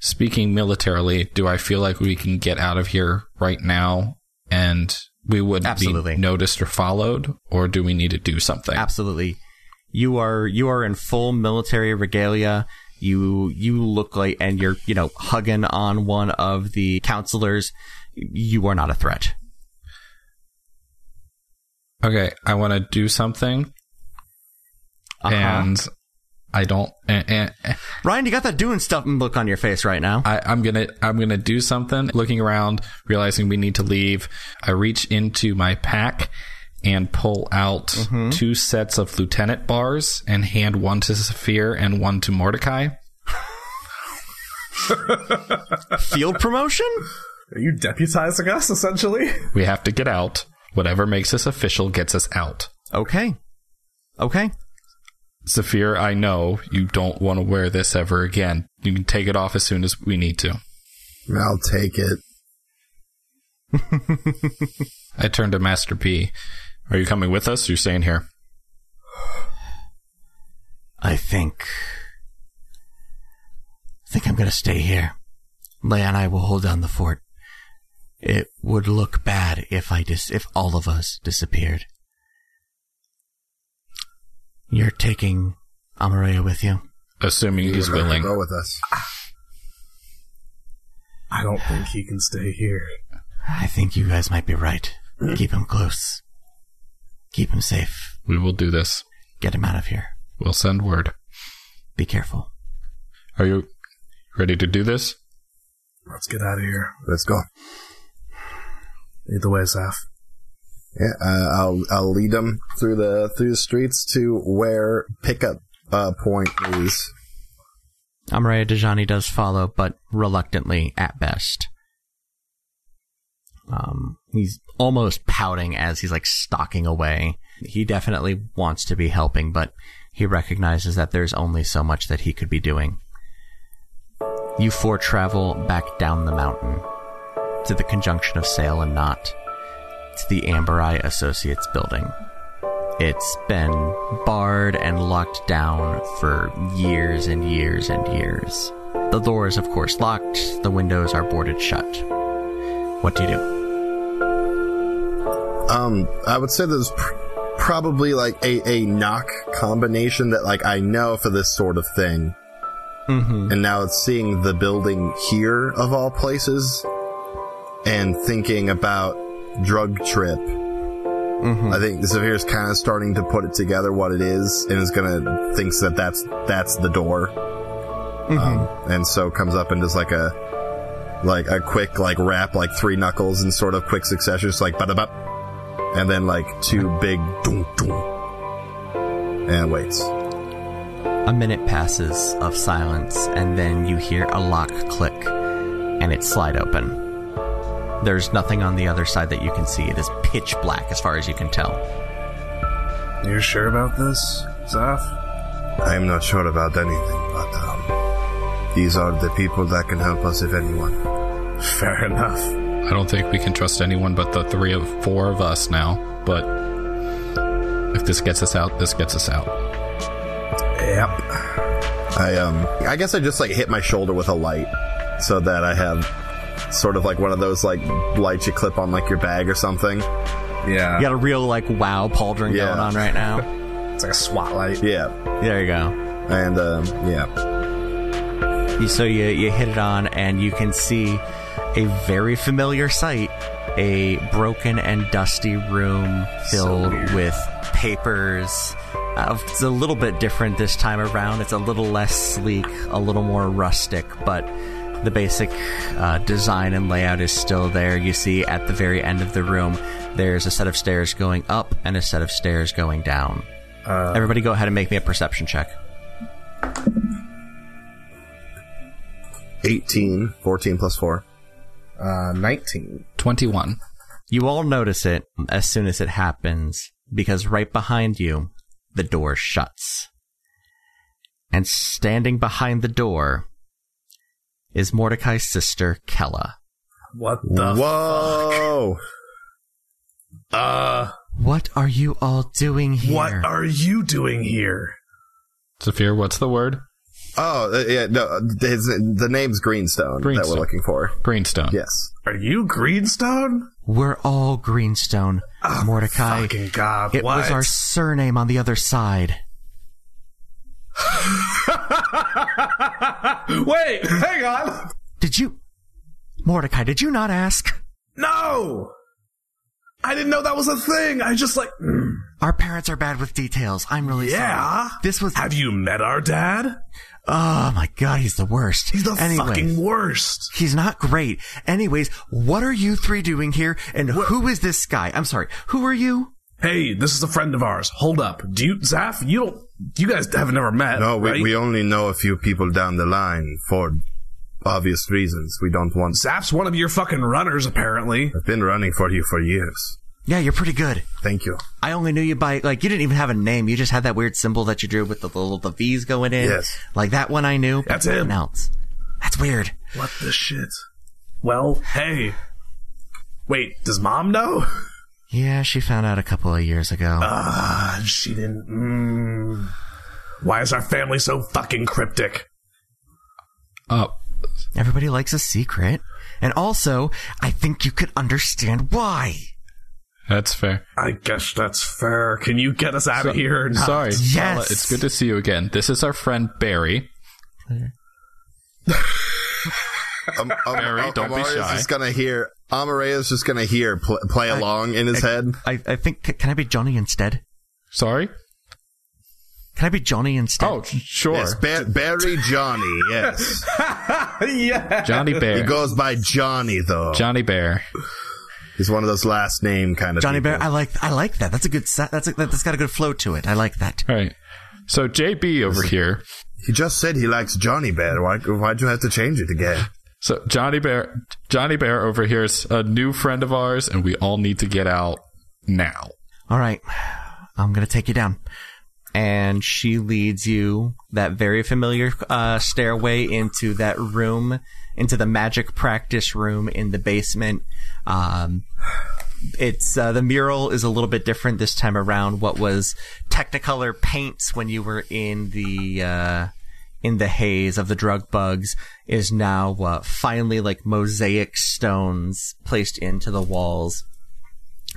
speaking militarily, do I feel like we can get out of here right now and we wouldn't Absolutely. be noticed or followed, or do we need to do something? Absolutely, you are you are in full military regalia. You you look like and you're you know hugging on one of the counselors. You are not a threat. Okay, I want to do something, Uh-huh. and I don't. And, and, Ryan, you got that doing stuff look on your face right now. I, I'm gonna I'm gonna do something. Looking around, realizing we need to leave, I reach into my pack and pull out mm-hmm. two sets of lieutenant bars and hand one to Saphir and one to Mordecai. Field promotion? Are you deputizing us, essentially? We have to get out. Whatever makes us official gets us out. Okay. Okay. Saphir, I know you don't want to wear this ever again. You can take it off as soon as we need to. I'll take it. I turn to Master B. Are you coming with us or you staying here? I think. I think I'm gonna stay here. Leia and I will hold down the fort. It would look bad if I dis- if all of us disappeared. You're taking Amareya with you? Assuming he's willing. Go with us. I don't think he can stay here. I think you guys might be right. Keep him close. Keep him safe. We will do this. Get him out of here. We'll send word. Be careful. Are you ready to do this? Let's get out of here. Let's go. Lead the way, Zaf. Yeah, uh, I'll I'll lead them through the through the streets to where pickup uh, point is. Amareya Dejani does follow, but reluctantly at best. Um, he's almost pouting as he's like stalking away. He definitely wants to be helping, but he recognizes that there's only so much that he could be doing. You four travel back down the mountain to the conjunction of Sail and Knot to the Amber Eye Associates building. It's been barred and locked down for years and years and years. The door is, of course, locked. The windows are boarded shut. What do you do? Um, I would say there's pr- probably like a, a knock combination that like I know for this sort of thing. Mm-hmm. And now it's seeing the building here of all places and thinking about drug trip. Mm-hmm. I think Zavir's kind of starting to put it together what it is and is gonna thinks that that's that's the door. Um, and so comes up and does like a like a quick like rap like three knuckles in sort of quick succession, just like ba and then like two big doom doom and waits. A minute passes of silence, and then you hear a lock click, and it slide open. There's nothing on the other side that you can see. It is pitch black as far as you can tell. You're sure about this, Zaf? I am not sure about anything, but um, these are the people that can help us if anyone. Fair enough. I don't think we can trust anyone but the three of four of us now. But if this gets us out, this gets us out. Yep. I um I guess I just like hit my shoulder with a light so that I have sort of like one of those like lights you clip on like your bag or something. Yeah. You got a real like wow pauldron Yeah. going on right now. It's like a SWAT light. Yeah. there you go. And um yeah. You- So you you hit it on, and you can see a very familiar sight: a broken and dusty room filled with papers. Uh, it's a little bit different this time around. It's a little less sleek, a little more rustic, but the basic uh, design and layout is still there. You see at the very end of the room, there's a set of stairs going up and a set of stairs going down. Everybody, go ahead and make me a perception check. 18, 14 plus 4. Uh, 19. 21. You all notice it as soon as it happens because right behind you, the door shuts. And standing behind the door is Mordecai's sister, Kella. What the Whoa! Uh, What are you all doing here? what are you doing here? Saphir, what's the word? Oh, uh, yeah, no, his, the name's Greenstone, that we're looking for. Greenstone. Yes. Are you Greenstone? We're all Greenstone. Mordecai. Fucking God, It what? was our surname on the other side. Wait, hang on. Did you. Mordecai, did you not ask? No! I didn't know that was a thing. I just like, mm, Our parents are bad with details. I'm really yeah. sorry. This was. Have you met our dad? Oh my god, he's the worst. He's the anyway, fucking worst. He's not great. Anyways, what are you three doing here? And who is this guy? I'm sorry. Who are you? Hey, this is a friend of ours. Hold up. Do you, Zaf, you don't, you guys have never met, No, we, right? we only know a few people down the line for obvious reasons. We don't want. Zaf's one of your fucking runners, apparently. I've been running for you for years. Yeah, you're pretty good. Thank you. I only knew you by like you didn't even have a name. You just had that weird symbol that you drew with the little the V's going in. Yes. like that one I knew. That's him. Else. That's weird. What the shit? Well, hey. Wait, does mom know? Yeah, she found out a couple of years ago. Ah, she didn't. Mm. Why is our family so fucking cryptic? Uh, Everybody likes a secret, and also I think you could understand why. that's fair. I guess that's fair. Can you get us out of here? or not? Sorry, Yes. Paula, it's good to see you again. This is our friend Barry. Um, um, Barry, um, don't be Amare's shy. just gonna hear. Amareya's just gonna hear pl- play along in his head. I, I think can I be Johnny instead? Sorry. Can I be Johnny instead? Oh, sure. Yes, ba- Barry Johnny. Yes, yeah. Johnny Bear. he goes by Johnny though. Johnny Bear. He's one of those last name kind of Johnny people. Bear. I like I like that. That's a good. That's a, that's got a good flow to it. I like that. All right. So JB over here. He just said he likes Johnny Bear. Why? Why'd you have to change it again? So Johnny Bear, Johnny Bear over here is a new friend of ours, and we all need to get out now. All right, I'm gonna take you down. And she leads you that very familiar uh, stairway into that room, into the magic practice room in the basement. Um, it's uh, the mural is a little bit different this time around. What was Technicolor paints when you were in the uh, in the haze of the drug bugs is now uh, finally like mosaic stones placed into the walls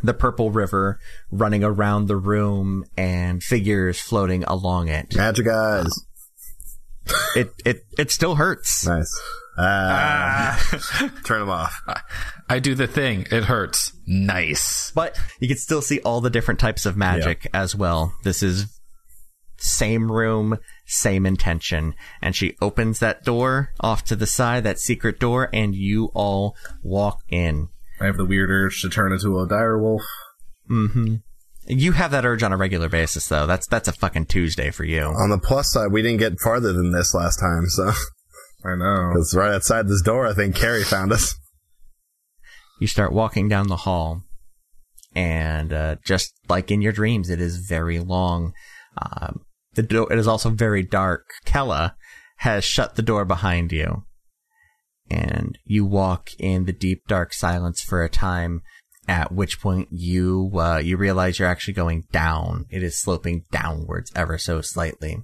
the purple river running around the room and figures floating along it. Magic eyes. It it it still hurts. Nice. Ah. Turn them off. I do the thing. It hurts. Nice. But you can still see all the different types of magic as well. This is same room, same intention. And she opens that door off to the side, that secret door, and you all walk in. I have the weird urge to turn into a dire wolf. Mm-hmm. You have that urge on a regular basis, though. That's that's a fucking Tuesday for you. On the plus side, we didn't get farther than this last time, so I know. it's right outside this door. I think Carrie found us. you start walking down the hall and uh, just like in your dreams it is very long um, the door it is also very dark. Kella has shut the door behind you and you walk in the deep dark silence for a time at which point you uh, you realize you're actually going down. It is sloping downwards ever so slightly.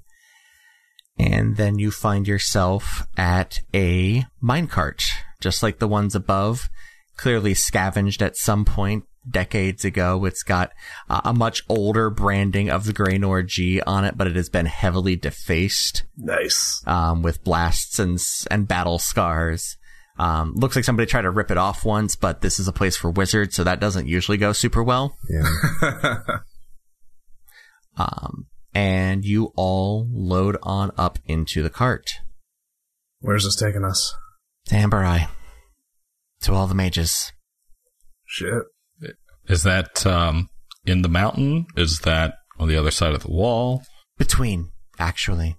And then you find yourself at a minecart just like the ones above clearly scavenged at some point decades ago. It's got uh, a much older branding of the Graynor G on it, but it has been heavily defaced Nice. um, with blasts and and battle scars. Um, looks like somebody tried to rip it off once, but this is a place for wizards, so that doesn't usually go super well. Yeah. Um, and you all load on up into the cart. Where's this taking us? To Amber Eye. To all the mages. Shit. Is that um, in the mountain? Is that on the other side of the wall? between, actually.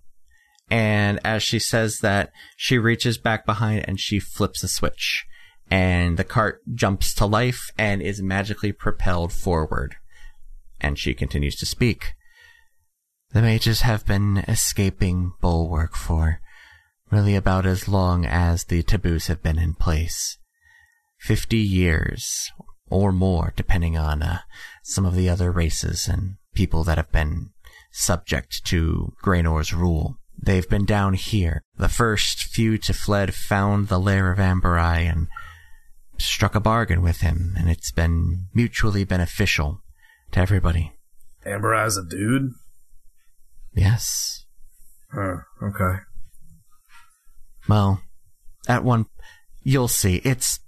And as she says that, she reaches back behind and she flips a switch. And the cart jumps to life and is magically propelled forward. And she continues to speak. The mages have been escaping Bulwark for really about as long as the taboos have been in place. Fifty years or more, depending on uh, some of the other races and people that have been subject to Graynor's rule. They've been down here. The first few to fled found the lair of Amberai and struck a bargain with him, and it's been mutually beneficial to everybody. Amber Eye's a dude? Yes. Huh, okay. Well, at one, you'll see. It's,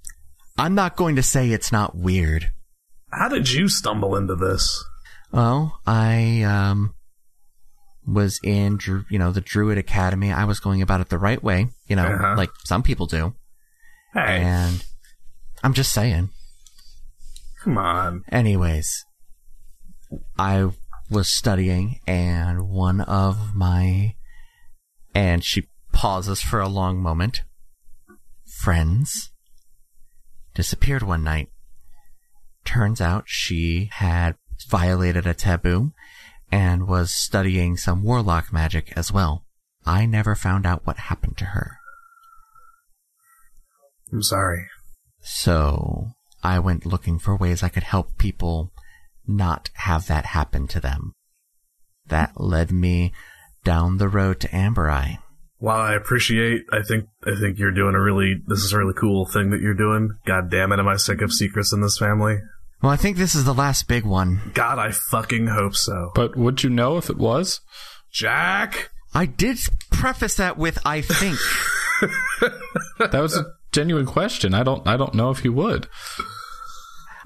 I'm not going to say it's not weird. How did you stumble into this? Well, I, um, was in, you know, the Druid Academy. I was going about it the right way, you know, Uh-huh. like some people do. Hey, And I'm just saying. come on. Anyways, I was studying and one of my, and she pauses for a long moment, friends disappeared one night. Turns out she had violated a taboo and was studying some warlock magic as well. I never found out what happened to her. I'm sorry. So I went looking for ways I could help people not have that happen to them. That led me down the road to Amber Eye. While I appreciate, I think I think you're doing a really this is a really cool thing that you're doing. God damn it, am I sick of secrets in this family? Well, I think this is the last big one. God, I fucking hope so. But would you know if it was? Jack, I did preface that with I think. That was a genuine question. I don't. I don't know if you would.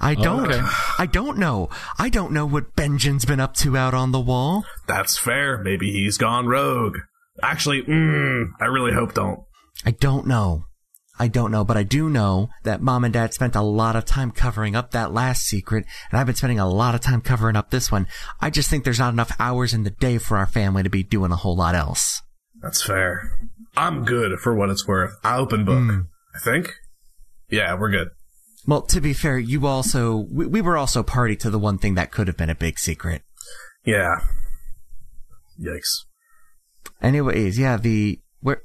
I oh, don't. okay. I don't know. I don't know what Benjamin's been up to out on the wall. that's fair. Maybe he's gone rogue. Actually, mm, I really hope don't. I don't know. I don't know, but I do know that mom and dad spent a lot of time covering up that last secret, and I've been spending a lot of time covering up this one. I just think there's not enough hours in the day for our family to be doing a whole lot else. That's fair. I'm good for what it's worth. I open book. I think. Yeah, we're good. Well, to be fair, you also, we, we were also party to the one thing that could have been a big secret. Yeah. Yikes. Anyways, yeah, the, where,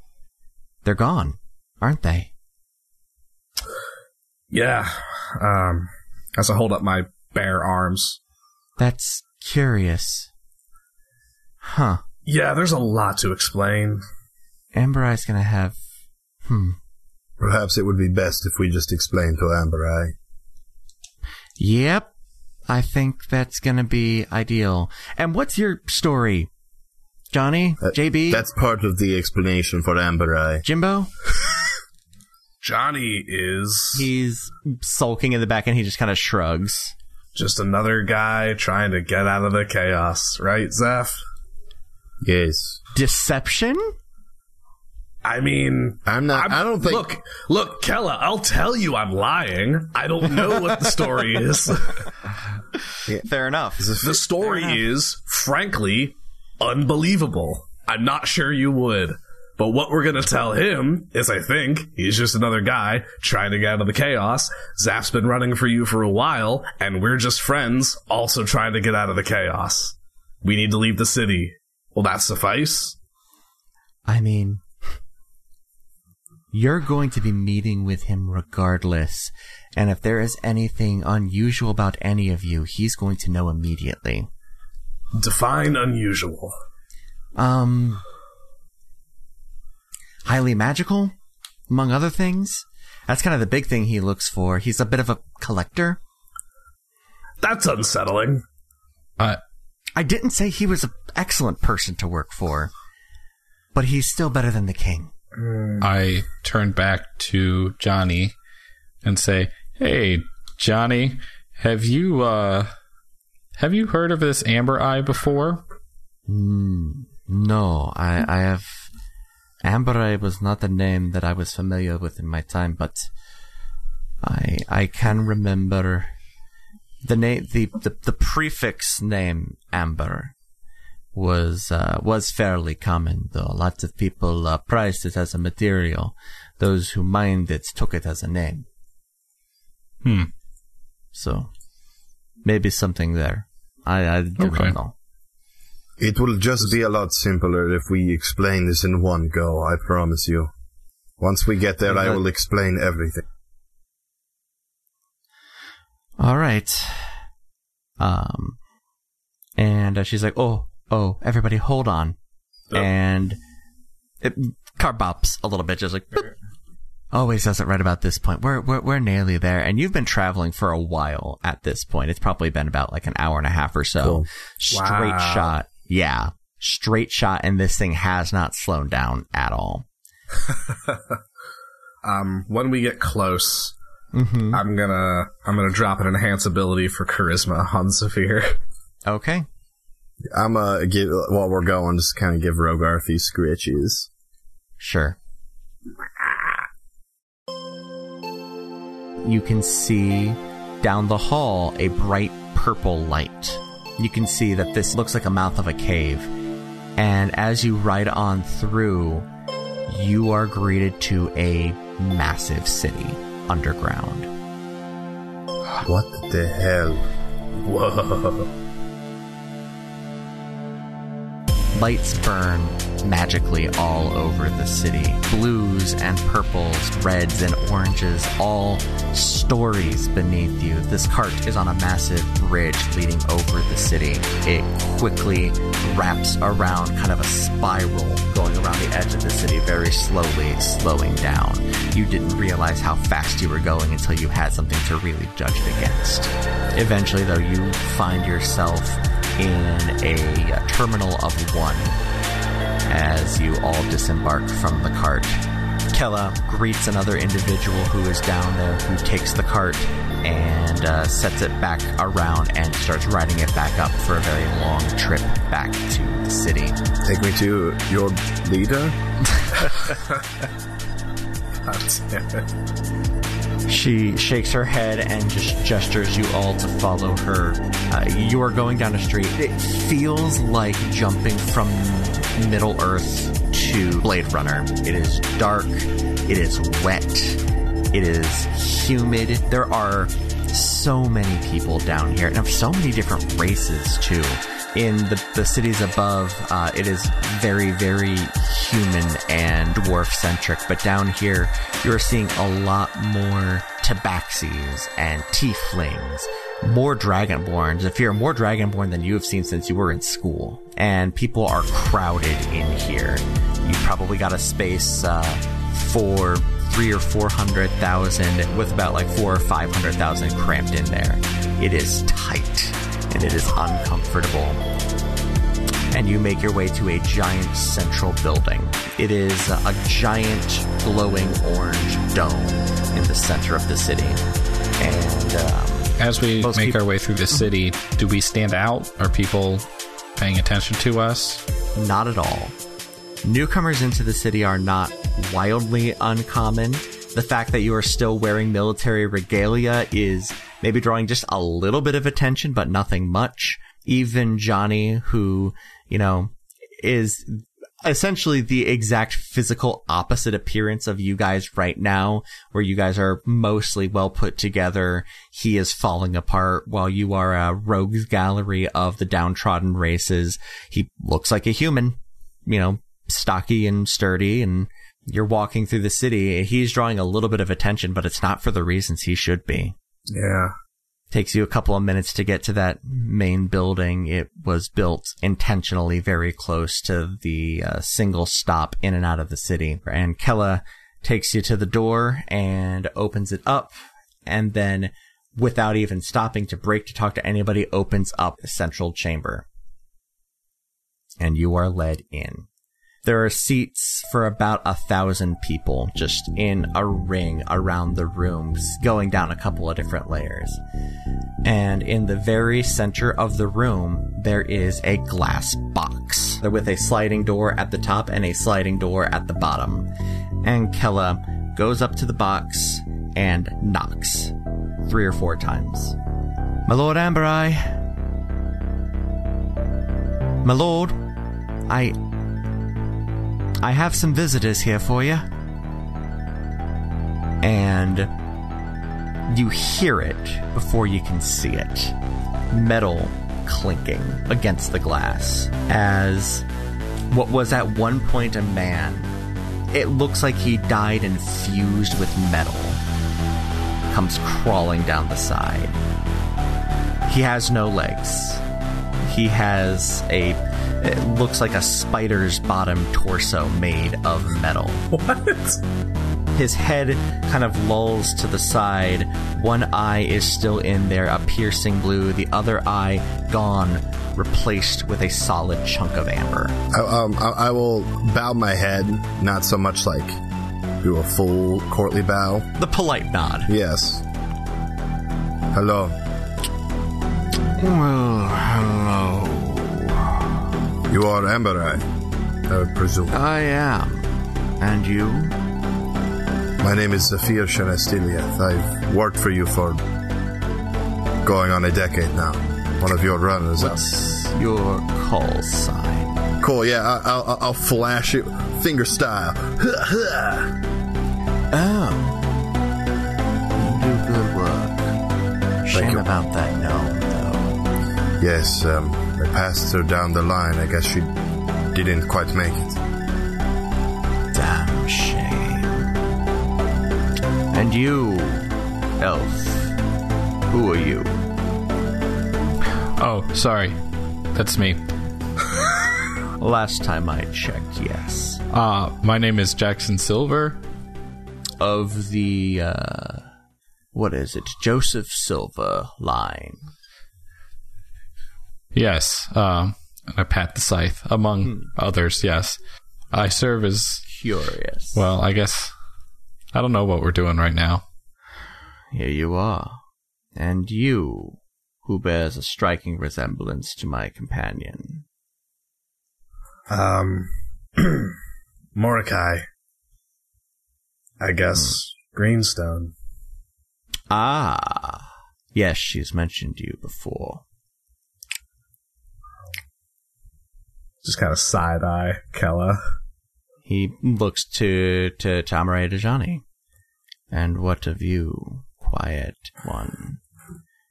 they're gone, aren't they? Yeah. Um, as I hold up my bare arms. That's curious. Huh. Yeah, there's a lot to explain. Amber Eye's gonna have, hmm. Perhaps it would be best if we just explain to Amber Eye. Yep. I think that's gonna be ideal. And what's your story? Johnny? Uh, JB? That's part of the explanation for Amber Eye. Jimbo? Johnny is He's sulking in the back and he just kind of shrugs. just another guy trying to get out of the chaos, right, Zeph? Yes. Deception? I mean, I'm not, I'm- I don't think. Look, look, Kella, I'll tell you I'm lying. I don't know what the story is. Fair enough. the story is, frankly, unbelievable. I'm not sure you would. But what we're gonna tell him is I think he's just another guy trying to get out of the chaos. Zap's been running for you for a while, and we're just friends also trying to get out of the chaos. We need to leave the city. Will that suffice? I mean, you're going to be meeting with him regardless. And if there is anything unusual about any of you, he's going to know immediately. Define unusual. Um, highly magical, among other things. That's kind of the big thing he looks for. He's a bit of a collector. That's unsettling. Uh, I didn't say he was an excellent person to work for, but he's still better than the king. I turn back to Johnny and say, "Hey, Johnny, have you uh have you heard of this Amber Eye before?" Mm, no, I, I have. Amber Eye was not a name that I was familiar with in my time, but I I can remember the name the, the, the prefix name Amber was uh, was fairly common, though lots of people uh, prized it as a material. Those who mined it took it as a name. Hmm. So maybe something there. I I don't know. It will just be a lot simpler if we explain this in one go, I promise you. Once we get there, I will explain everything. All right. Um, and uh, she's like, "Oh, oh, everybody, hold on." And it car bops a little bit, just like. boop. Always does it right about this point. We're, we're we're nearly there, and you've been traveling for a while at this point. It's probably been about like an hour and a half or so. Cool. Straight Wow. shot, yeah, straight shot, and this thing has not slowed down at all. Um, when we get close, Mm-hmm. I'm gonna I'm gonna drop an enhance ability for charisma on Zephyr. Okay. I'm uh give while we're going, just kind of give Rogarth these scritches. Sure. You can see down the hall a bright purple light. you can see that this looks like a mouth of a cave. And as you ride on through, you are greeted to a massive city underground. What the hell? Whoa. Lights burn magically all over the city. Blues and purples, reds and oranges, all stories beneath you. This cart is on a massive bridge leading over the city. It quickly wraps around kind of a spiral going around the edge of the city very slowly, slowing down. You didn't realize how fast you were going until you had something to really judge it against. Eventually, though, you find yourself in a terminal of one as you all disembark from the cart. Kella greets another individual who is down there who takes the cart and uh, sets it back around and starts riding it back up for a very long trip back to the city. Take me to your leader? She shakes her head and just gestures you all to follow her. Uh, you are going down a street. It feels like jumping from Middle Earth to Blade Runner. It is dark. It is wet. It is humid. There are so many people down here, and of so many different races too. In the, the cities above, uh, it is very, very human and dwarf centric, but down here, you're seeing a lot more tabaxis and tieflings, more dragonborns. If you're more dragonborn than you have seen since you were in school, and people are crowded in here. You probably got a space uh, for three or four hundred thousand, with about like four or five hundred thousand cramped in there. It is tight and it is uncomfortable. And you make your way to a giant central building. It is a giant glowing orange dome in the center of the city. And um, As we make people- our way through the city, do we stand out? Are people paying attention to us? Not at all. Newcomers into the city are not wildly uncommon. The fact that you are still wearing military regalia is maybe drawing just a little bit of attention, but nothing much. Even Johnny, who, you know, is essentially the exact physical opposite appearance of you guys right now, where you guys are mostly well put together. He is falling apart while you are a rogues gallery of the downtrodden races. He looks like a human, you know, stocky and sturdy and you're walking through the city. He's drawing a little bit of attention, but it's not for the reasons he should be Yeah. takes you a couple of minutes to get to that main building. It was built intentionally very close to the uh, single stop in and out of the city. And Kella takes you to the door and opens it up and then without even stopping to break to talk to anybody opens up the central chamber. And you are led in. There are seats for about a thousand people just in a ring around the rooms, going down a couple of different layers. And in the very center of the room, there is a glass box with a sliding door at the top and a sliding door at the bottom. And Kella goes up to the box and knocks three or four times. My lord Amberai. My lord, I I have some visitors here for you. And you hear it before you can see it. Metal clinking against the glass as what was at one point a man, it looks like he died infused with metal, comes crawling down the side. He has no legs. He has a it looks like a spider's bottom torso made of metal. What? His head kind of lolls to the side. One eye is still in there, a piercing blue. The other eye gone, replaced with a solid chunk of amber. I, um, I, I will bow my head, not so much like do a full courtly bow. The polite nod. Yes. Hello. Well, hello. You are Amberai, I presume. I am. And you? My name is Zafir Shanastiliath. I've worked for you for going on a decade now. one of your runners up. What's your call sign? Cool, yeah, I, I'll, I'll flash it finger style. Oh. You do good work. Shame about that gnome. Yes, um, I passed her down the line. I guess she didn't quite make it. Damn shame. And you, elf, who are you? Oh, sorry. That's me. Last time I checked, yes. Uh, my name is Jackson Silver. Of the, uh, what is it? Joseph Silver line. Yes. Um, and I pat the scythe, among others, yes. I serve as, Curious. well, I guess, I don't know what we're doing right now. Here you are. And you, who bears a striking resemblance to my companion. Um, Mordecai. I guess Greenstone. Ah. Yes, she's mentioned you before. Just kind of side eye Kella. He looks to to Tamaray Dejani. And what of you, quiet one?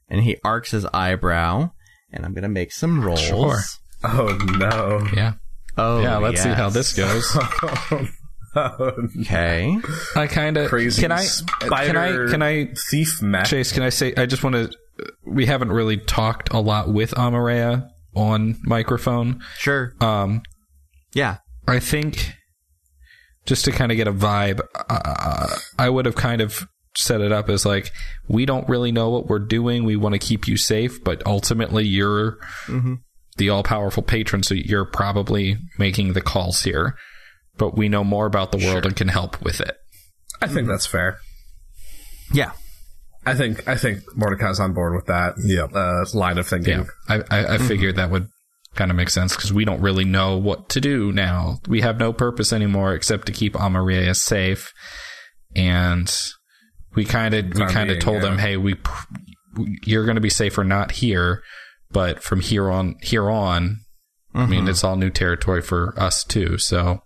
And he arcs his eyebrow, and I'm gonna make some rolls. Sure. Oh no. Yeah. Oh, yeah, let's see how this goes. Oh, Okay. I kind of crazy. Can I? Can I? Can I? Thief mech. Chase, can I say? I just want to. We haven't really talked a lot with Amareya on microphone. Sure. Um, Yeah. I think just to kind of get a vibe, uh, I would have kind of set it up as like we don't really know what we're doing. We want to keep you safe, but ultimately you're the all powerful patron, so you're probably making the calls here. But we know more about the world and can help with it. I think that's fair. Yeah. I think I think Mordecai's on board with that. Yeah. Uh, line of thinking. Yeah, I, I, I figured that would kind of make sense because we don't really know what to do now. We have no purpose anymore except to keep Amareya safe, and we kind of we kind of being, told them, hey, we pr- you're going to be safer not here, but from here on here on, I mean, it's all new territory for us too. So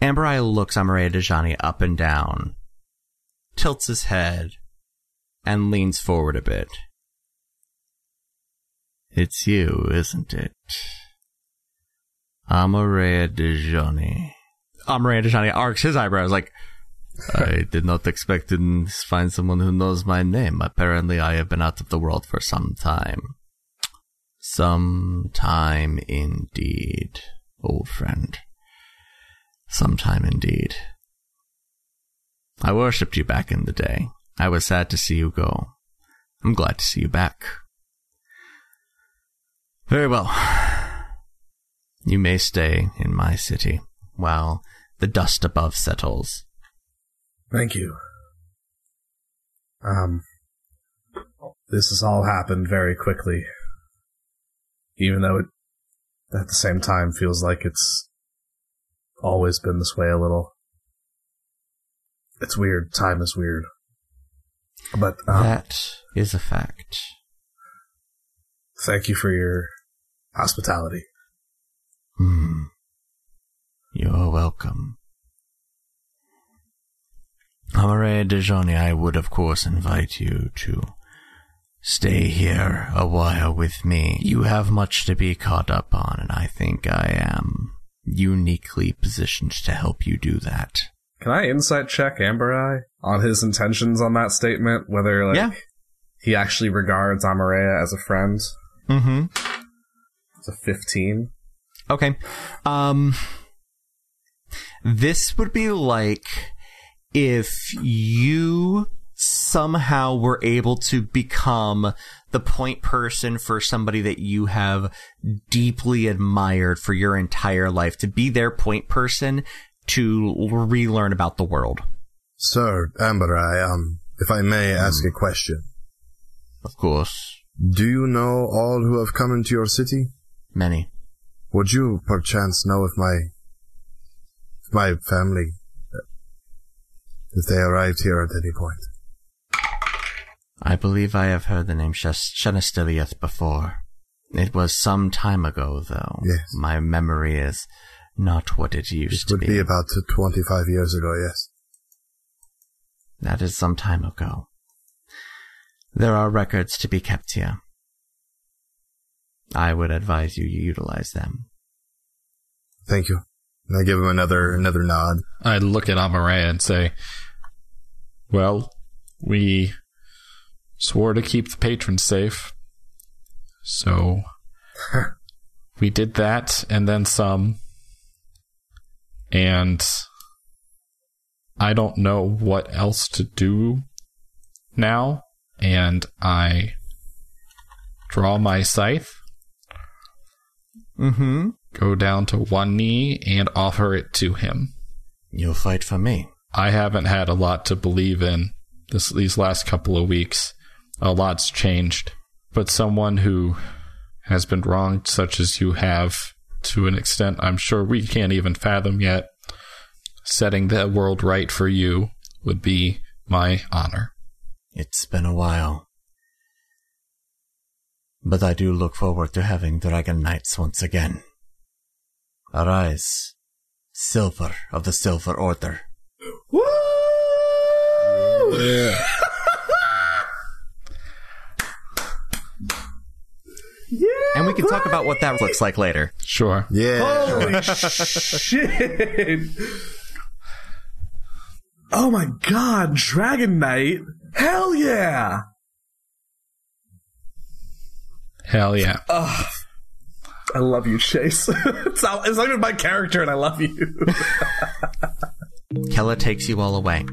Amber Eye looks Amareya Dejani up and down, tilts his head, and leans forward a bit. It's you, isn't it? Amareya Dejani. Amareya Dejani arcs his eyebrows like, I did not expect to find someone who knows my name. Apparently, I have been out of the world for some time. Some time indeed, old friend. Some time indeed. I worshipped you back in the day. I was sad to see you go. I'm glad to see you back. Very well. You may stay in my city while the dust above settles. Thank you. Um, this has all happened very quickly, even though it, at the same time, feels like it's always been this way a little. It's weird. Time is weird. But um, that is a fact. thank you for your hospitality. Hmm. You're welcome. Amareya Dejani, I would of course invite you to stay here a while with me. You have much to be caught up on, and I think I am uniquely positioned to help you do that. Can I insight check Amber Eye on his intentions on that statement? Whether like Yeah. he actually regards Amareya as a friend? Mm-hmm. It's a fifteen. Okay. Um this would be like if you somehow were able to become the point person for somebody that you have deeply admired for your entire life to be their point person to relearn about the world. Sir, Amber, I, um, if I may ask a question. Of course. Do you know all who have come into your city? Many. Would you perchance know if my, if my family, if they arrived here at any point? I believe I have heard the name Shenestiliath before. It was some time ago, though. Yes. My memory is not what it used to do. It to would be about 25 years ago, yes. That is some time ago. There are records to be kept here. I would advise you utilize them. Thank you. And I give him another another nod. I look at Amareya and say, Well, we swore to keep the patrons safe. So we did that and then some. And I don't know what else to do now. And I draw my scythe, Mm-hmm. go down to one knee, and offer it to him. You'll fight for me. I haven't had a lot to believe in this these last couple of weeks. A lot's changed, but someone who has been wronged, such as you have, to an extent I'm sure we can't even fathom yet, setting the world right for you would be my honor. It's been a while. But I do look forward to having Dragon Knights once again. Arise, Silver of the Silver Order. And we can talk about what that looks like later. Sure. Yeah. Holy shit! Oh my god, Dragon Knight! Hell yeah! Hell yeah. I love you, Chase. it's, not, it's not even my character, and I love you. Kella takes you all away.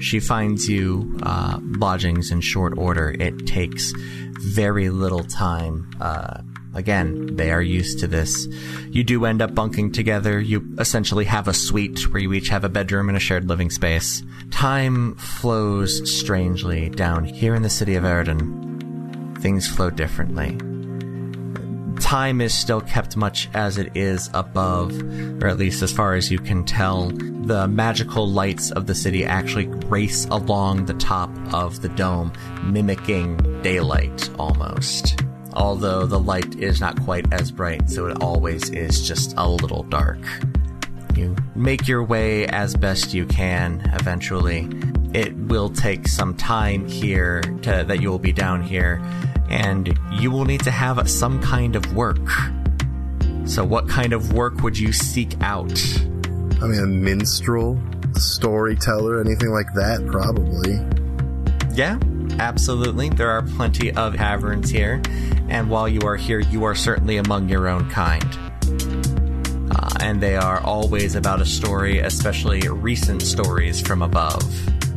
She finds you uh, lodgings in short order. It takes very little time. Uh, again, they are used to this. You do end up bunking together. You essentially have a suite where you each have a bedroom and a shared living space. Time flows strangely down here in the city of Eridan. Things flow differently time is still kept much as it is above, or at least as far as you can tell. The magical lights of the city actually race along the top of the dome, mimicking daylight almost. Although the light is not quite as bright, so it always is just a little dark. You make your way as best you can eventually. It will take some time here to, that you will be down here, and you will need to have some kind of work. So, what kind of work would you seek out? I mean, a minstrel, storyteller, anything like that, probably. Yeah, absolutely. There are plenty of taverns here, and while you are here, you are certainly among your own kind. Uh, and they are always about a story, especially recent stories from above.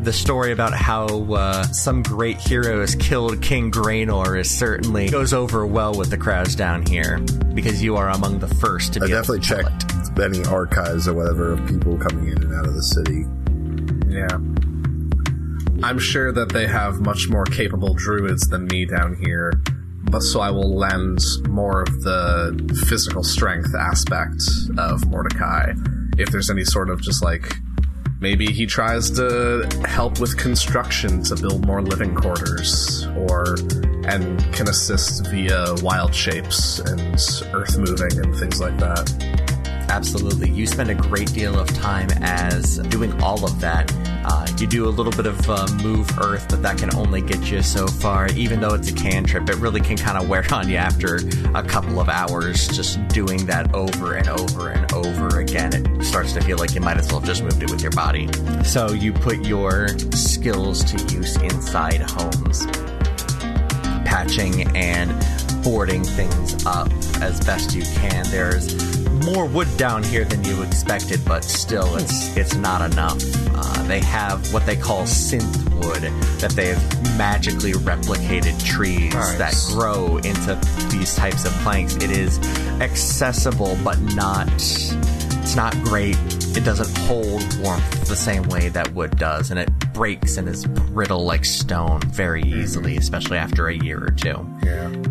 The story about how uh, some great heroes killed King Graynor is certainly goes over well with the crowds down here because you are among the first to I be. able definitely to tell it. checked any archives or whatever of people coming in and out of the city. Yeah. I'm sure that they have much more capable druids than me down here, but so I will lend more of the physical strength aspect of Mordecai. If there's any sort of just like maybe he tries to help with construction to build more living quarters, or and can assist via wild shapes and earth moving and things like that. Absolutely. You spend a great deal of time as doing all of that. Uh, you do a little bit of uh, move earth, but that can only get you so far. Even though it's a cantrip, it really can kind of wear on you after a couple of hours just doing that over and over and over again. It starts to feel like you might as well just moved it with your body. So you put your skills to use inside homes patching and boarding things up as best you can. There's more wood down here than you expected, but still, it's it's not enough. Uh, they have what they call synth wood that they have magically replicated trees that grow into these types of planks. It is accessible, but not. It's not great. It doesn't hold warmth the same way that wood does, and it breaks and is brittle like stone very easily, especially after a year or two.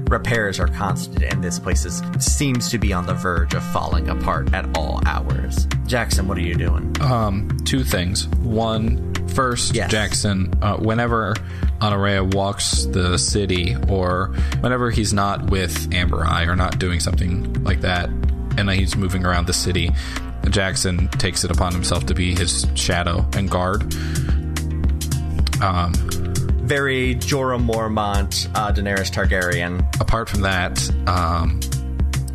Repairs are constant, and this place is, seems to be on the verge of falling apart at all hours. Jackson, what are you doing? Um, two things. One, first, Yes. Jackson, uh, whenever Honorea walks the city, or whenever he's not with Amber Eye or not doing something like that, and he's moving around the city, Jackson takes it upon himself to be his shadow and guard. Um, Very Jorah Mormont, uh, Daenerys Targaryen. apart from that, um,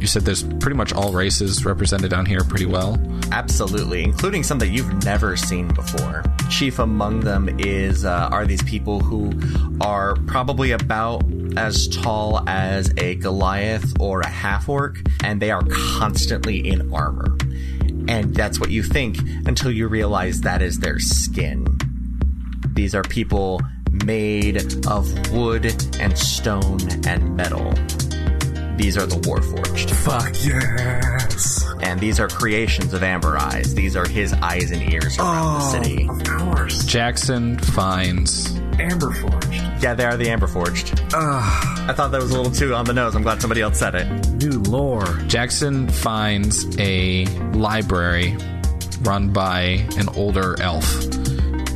you said there's pretty much all races represented down here pretty well. Absolutely, including some that you've never seen before. Chief among them is uh, are these people who are probably about as tall as a Goliath or a half orc, and they are constantly in armor. And that's what you think until you realize that is their skin. These are people made of wood and stone and metal. These are the Warforged. Fuck yes. And these are creations of Amber Eyes. These are his eyes and ears around the city. Of course. Jackson finds Amber Forged. Yeah, they are the Amber Forged. I thought that was a little too on the nose. I'm glad somebody else said it. New lore. Jackson finds a library run by an older elf.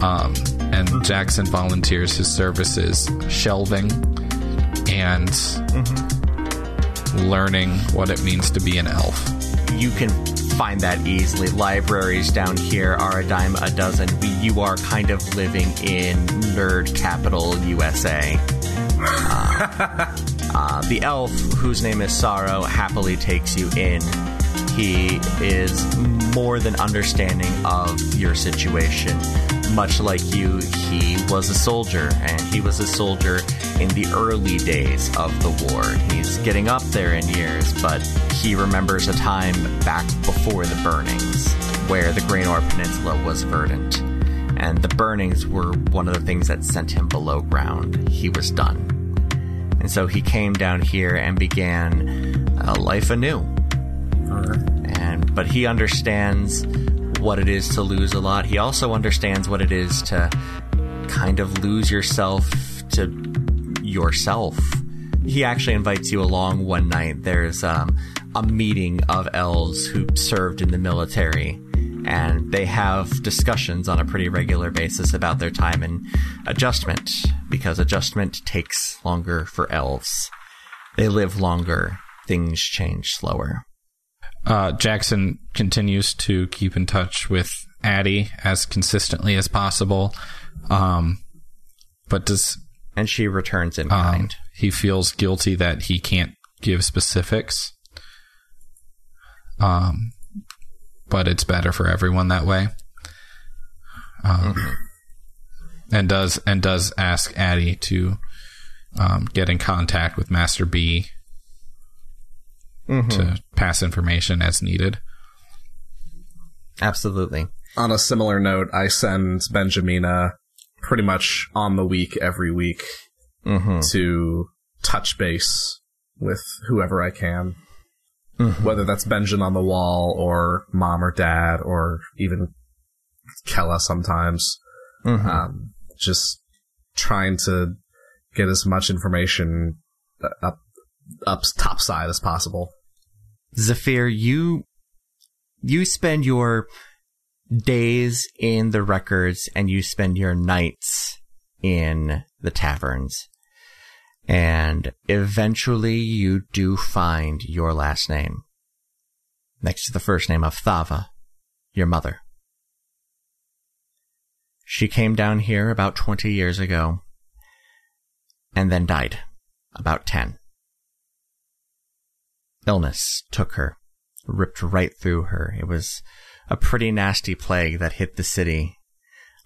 Um, and Jackson volunteers his services shelving and learning what it means to be an elf. You can find that easily. Libraries down here are a dime a dozen. You are kind of living in nerd capital USA. Uh, uh, the elf, whose name is Sorrow, happily takes you in. He is more than understanding of your situation. Much like you, he was a soldier, and he was a soldier in the early days of the war. He's getting up there in years, but he remembers a time back before the burnings, where the Graynor Peninsula was verdant. And the burnings were one of the things that sent him below ground. He was done. And so he came down here and began a life anew. And but he understands what it is to lose a lot. He also understands what it is to kind of lose yourself to yourself. He actually invites you along one night. There's um, a meeting of elves who served in the military, and they have discussions on a pretty regular basis about their time in adjustment, because adjustment takes longer for elves. They live longer, things change slower. Uh, Jackson continues to keep in touch with Addie as consistently as possible. Um, but does And she returns in um, kind. he feels guilty that he can't give specifics. Um, but it's better for everyone that way. Um, and does and does ask Addie to um, get in contact with Master B to pass information as needed. Absolutely. On a similar note, I send Benjamina pretty much on the week every week Mm-hmm. to touch base with whoever I can. Whether that's Benjamin on the wall or mom or dad or even Kella sometimes. Um, just trying to get as much information up, up top side as possible. Zephyr, you you spend your days in the records and you spend your nights in the taverns. And eventually you do find your last name next to the first name of Thava, your mother. She came down here about 20 years ago and then died about 10. Illness took her, ripped right through her. It was a pretty nasty plague that hit the city.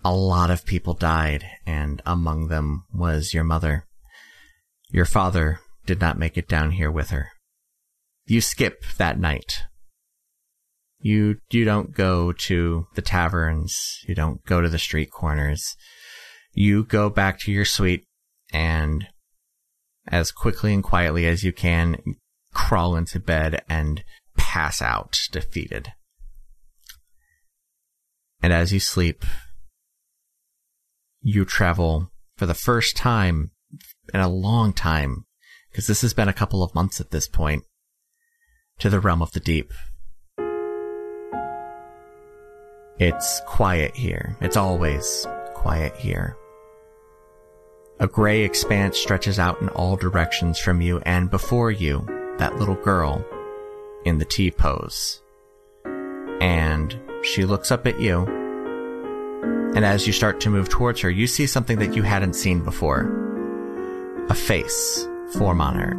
A lot of people died, and among them was your mother. Your father did not make it down here with her. You skip that night. You you don't go to the taverns, you don't go to the street corners. You go back to your suite and as quickly and quietly as you can crawl into bed and pass out defeated. And as you sleep, you travel for the first time in a long time, because this has been a couple of months at this point, to the realm of the deep. It's quiet here. It's always quiet here. A gray expanse stretches out in all directions from you, and before you, that little girl in the T pose. And she looks up at you, and as you start to move towards her, you see something that you hadn't seen before a face form on her.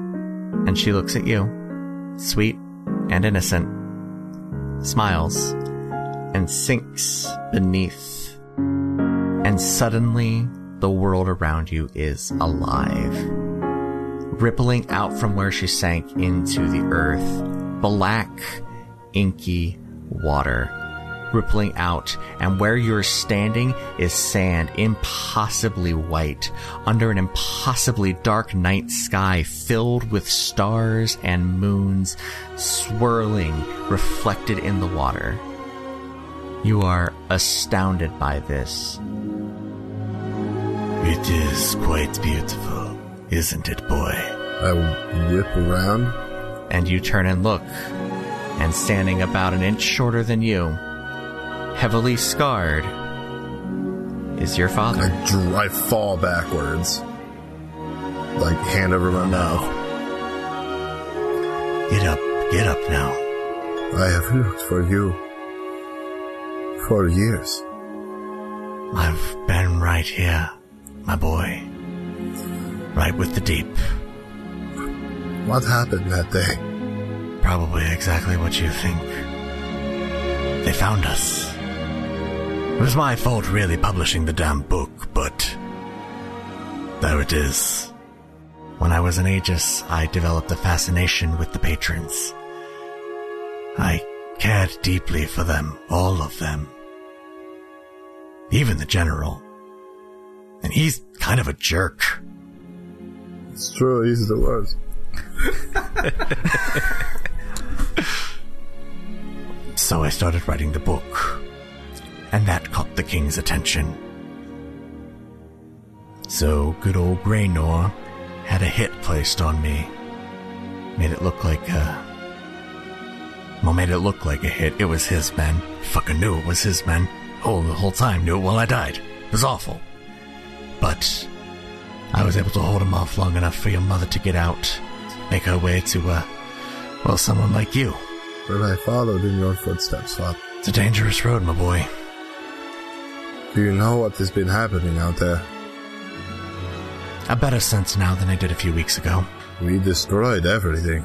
And she looks at you, sweet and innocent, smiles, and sinks beneath. And suddenly, the world around you is alive. Rippling out from where she sank into the earth, black, inky water. Rippling out, and where you're standing is sand, impossibly white, under an impossibly dark night sky filled with stars and moons swirling, reflected in the water. You are astounded by this. It is quite beautiful, isn't it, boy? I whip around. And you turn and look, and standing about an inch shorter than you, heavily scarred, is your father. I, dr- I fall backwards. Like, hand over my mouth. Get up, get up now. I have looked for you for years. I've been right here, my boy. Right with the deep. What happened that day? Probably exactly what you think. They found us. It was my fault, really, publishing the damn book, but. There it is. When I was an Aegis, I developed a fascination with the patrons. I cared deeply for them, all of them. Even the general. And he's kind of a jerk. It's true, he's the worst. So I started writing the book, and that caught the king's attention. So good old Graynor had a hit placed on me. Made it look like a. Well, made it look like a hit. It was his men. Fucking knew it was his men. Oh, the whole time knew it while I died. It was awful. But I was able to hold him off long enough for your mother to get out, make her way to, uh, well, someone like you. But I followed in your footsteps, Father. It's a dangerous road, my boy. Do you know what has been happening out there? A better sense now than I did a few weeks ago. We destroyed everything.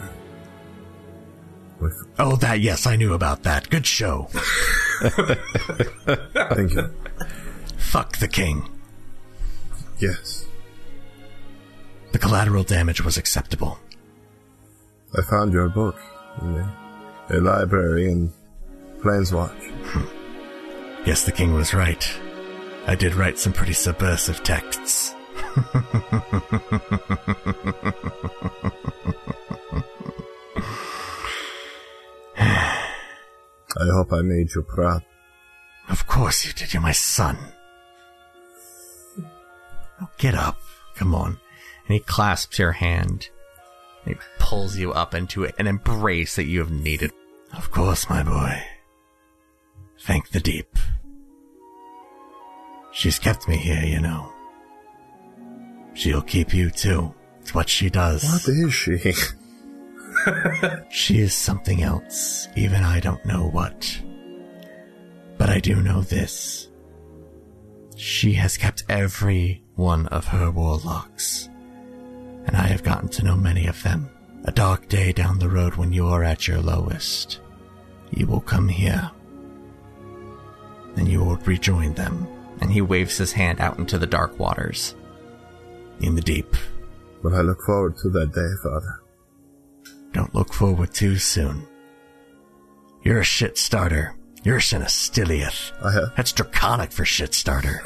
With Oh, that, yes, I knew about that. Good show. thank you. Fuck the king. Yes. The collateral damage was acceptable. I found your book in a, a library in Planeswatch. Hmm. Yes, the king was right. I did write some pretty subversive texts. I hope I made you proud. Of course you did. You're my son. Oh, get up. Come on. And he clasps your hand. He pulls you up into an embrace that you have needed. Of course, my boy. Thank the deep. She's kept me here, you know. She'll keep you too. It's what she does. What is she? She is something else. Even I don't know what. But I do know this. She has kept every one of her warlocks. And I have gotten to know many of them. A dark day down the road when you are at your lowest. You will come here. And you will rejoin them. And he waves his hand out into the dark waters. In the deep. but I look forward to that day, Father. Don't look forward too soon. You're a shit starter. You're a Sinistiliath. I have That's draconic for shit starter.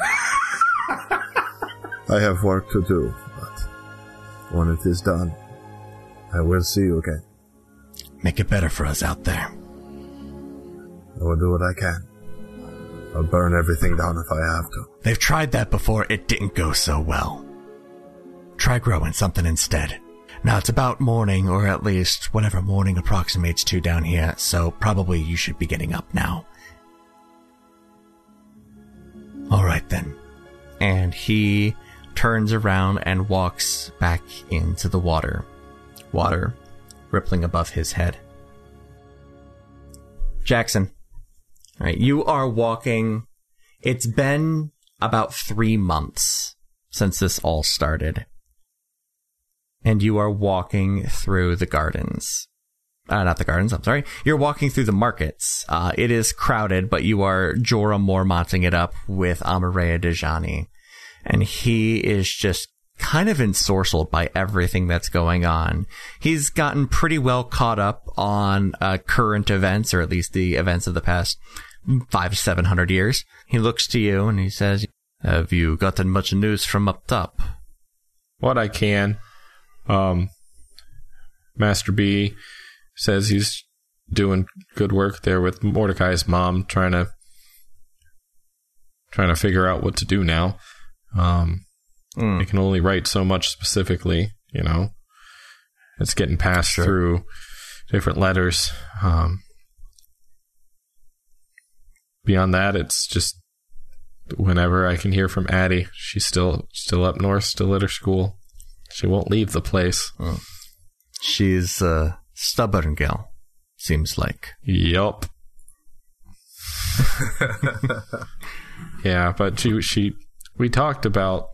I have work to do, but when it is done, I will see you again. Make it better for us out there. I will do what I can. I'll burn everything down if I have to. They've tried that before, it didn't go so well. Try growing something instead. Now it's about morning, or at least whatever morning approximates to down here, so probably you should be getting up now. Alright then. and he turns around and walks back into the water. Water rippling above his head. Jackson, all right, you are walking. It's been about three months since this all started. And you are walking through the gardens. Uh, not the gardens, I'm sorry. You're walking through the markets. Uh, it is crowded, but you are Jorah Mormonting it up with Amareya Dejani. And he is just kind of ensorcelled by everything that's going on. He's gotten pretty well caught up on uh, current events, or at least the events of the past five to seven hundred years. He looks to you and he says, Have you gotten much news from up top? What I can. Um, Master B says he's doing good work there with Mordecai's mom, trying to trying to figure out what to do now. Um, Mm. They can only write so much specifically, you know. It's getting passed through different letters. Um, beyond that, it's just whenever I can hear from Addie. She's still still up north, still at her school. She won't leave the place. She's a stubborn gal, seems like. Yup. yeah, but she she we talked about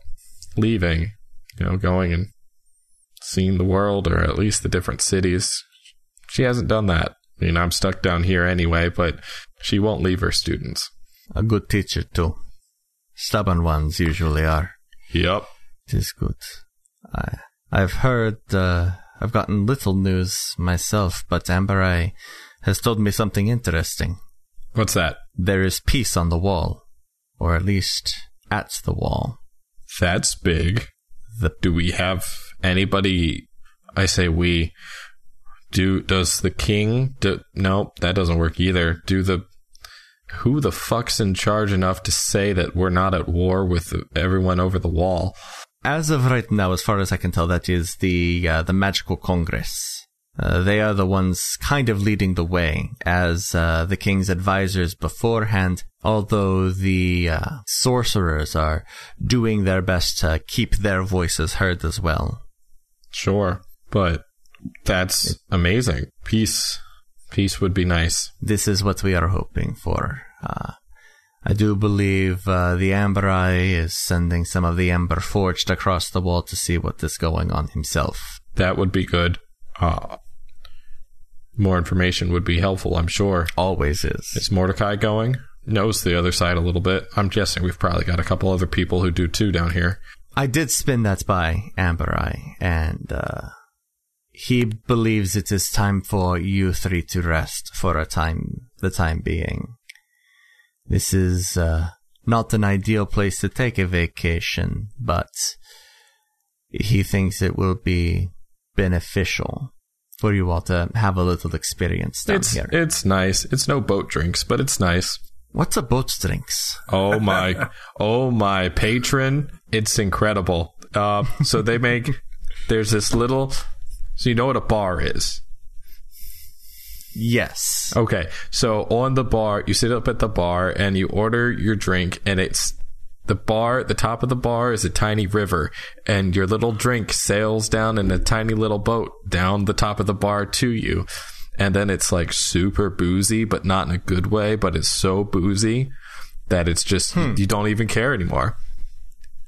leaving, you know, going and seeing the world or at least the different cities. She hasn't done that. I mean, I'm stuck down here anyway, but she won't leave her students. A good teacher, too. Stubborn ones usually are. Yup. It is good. I, I've heard, uh, I've gotten little news myself, but Amber Eye has told me something interesting. What's that? There is peace on the wall, or at least at the wall. That's big. The- do we have anybody? I say we. Do does the king? Do, no, that doesn't work either. Do the who the fuck's in charge enough to say that we're not at war with everyone over the wall? As of right now, as far as I can tell, that is the uh, the Magical Congress. Uh, they are the ones kind of leading the way as uh, the king's advisors beforehand. Although the uh, sorcerers are doing their best to keep their voices heard as well. Sure, but that's amazing. Peace, peace would be nice. This is what we are hoping for. Uh, I do believe uh, the Amber Eye is sending some of the Ember Forged across the wall to see what is going on himself. That would be good. Uh, more information would be helpful, I'm sure. Always is. Is Mordecai going? Knows the other side a little bit. I'm guessing we've probably got a couple other people who do too down here. I did spin that by Amber Eye, and uh, he believes it is time for you three to rest for a time, the time being. This is uh, not an ideal place to take a vacation, but he thinks it will be beneficial for you all to have a little experience down It's here. it's nice. It's no boat drinks, but it's nice. What's a boat drinks? Oh my, oh my patron! It's incredible. Uh, so they make there's this little. So you know what a bar is? Yes. Okay, so on the bar, you sit up at the bar and you order your drink, and it's the bar. The top of the bar is a tiny river, and your little drink sails down in a tiny little boat down the top of the bar to you. And then it's like super boozy, but not in a good way, but it's so boozy that it's just, you don't even care anymore.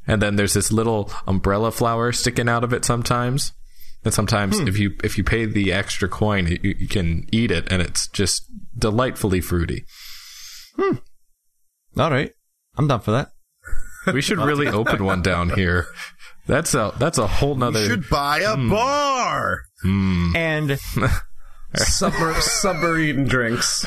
And then there's this little umbrella flower sticking out of it sometimes. And sometimes if you if you pay the extra coin, you, you can eat it, and it's just delightfully fruity. Hmm. All right. I'm down for that. We should really open one down here. That's a that's a whole You should buy a bar. And Submer- submarine drinks.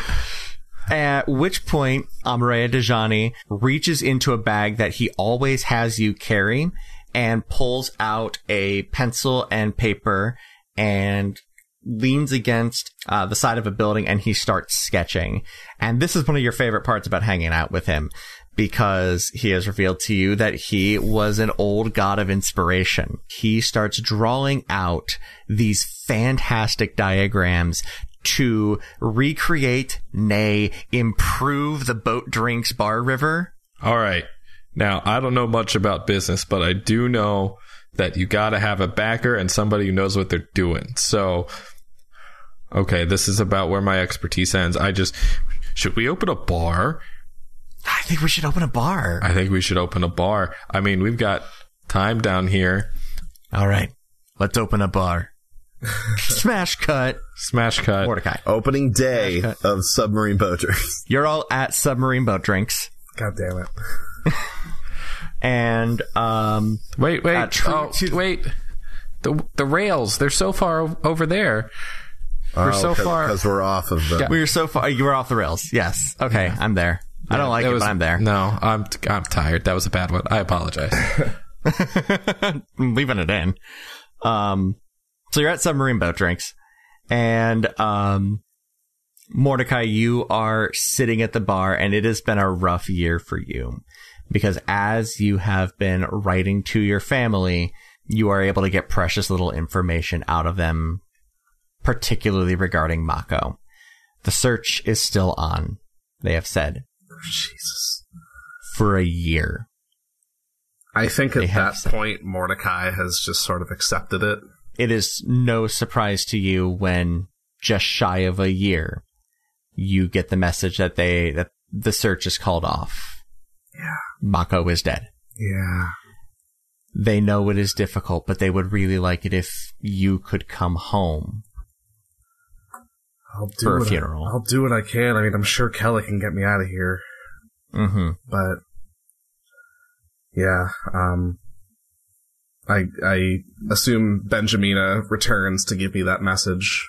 At which point, Amareya Dejani reaches into a bag that he always has you carry and pulls out a pencil and paper and leans against uh, the side of a building and he starts sketching. And this is one of your favorite parts about hanging out with him because he has revealed to you that he was an old god of inspiration. He starts drawing out these fantastic diagrams to recreate, nay, improve the boat drinks bar river. All right, Now, I don't know much about business, but I do know that you got to have a backer and somebody who knows what they're doing. So, okay, this is about where my expertise ends. I just, should we open a bar? I think we should open a bar. I think we should open a bar. I mean, we've got time down here. All right, let's open a bar. Smash cut. Smash cut. Mordecai. Opening day of submarine boat drinks. You're all at Submarine Boat Drinks. God damn it. And um Wait, wait, Uh, true oh, to- wait. The the rails, they're so far over there. We're so far. because we're off of the. we were so far you were off the rails. Yes. Okay, I'm there. I don't like it, was- but I'm there. No, I'm I'm tired. That was a bad one. I apologize. I'm leaving it in. Um, so you're at Submarine Boat Drinks, and um, Mordecai, you are sitting at the bar, and it has been a rough year for you because as you have been writing to your family, you are able to get precious little information out of them, particularly regarding Mako. The search is still on. They have said Jesus. for a year. I think at that said- point, Mordecai has just sort of accepted it. it is no surprise to you when just shy of a year you get the message that they that the search is called off. Yeah. Mako is dead. Yeah. They know it is difficult, but they would really like it if you could come home. I'll do For a what I- funeral. I'll do what I can. I mean, I'm sure Kelly can get me out of here, Mm-hmm. but yeah. Um, I I assume Benjamina returns to give me that message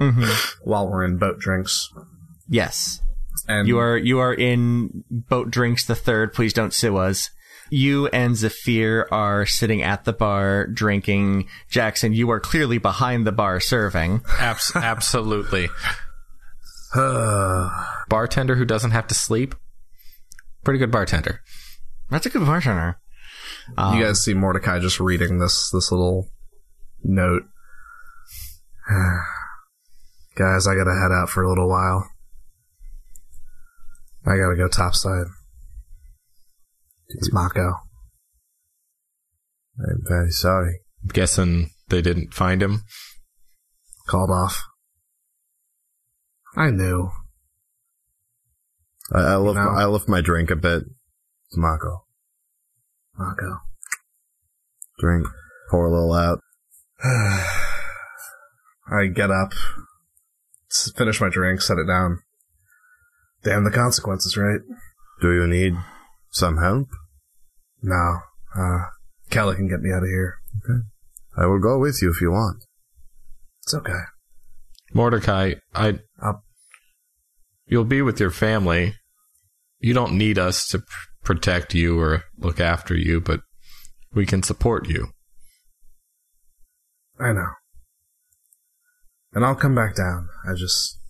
Mm-hmm. while we're in boat drinks. Yes. And You are you are in boat drinks the third. Please don't sue us. You and Zafir are sitting at the bar drinking. Jackson, you are clearly behind the bar serving. Abs- absolutely. Bartender who doesn't have to sleep. Pretty good bartender. That's a good bartender. you um, guys see Mordecai just reading this this little note. Guys, I gotta head out for a little while. I gotta go topside. It's Mako. I'm very sorry. I'm guessing they didn't find him. Called off. I knew. I, I lift, know. I lift my drink a bit. It's Mako. Mako. Drink. Pour a little out. I get up, finish my drink, set it down. Damn the consequences, right? Do you need some help? No. Uh, Kelly can get me out of here. Okay. I will go with you if you want. It's okay. Mordecai, I. I'll- You'll be with your family. You don't need us to pr- protect you or look after you, but we can support you. I know. And I'll come back down. I just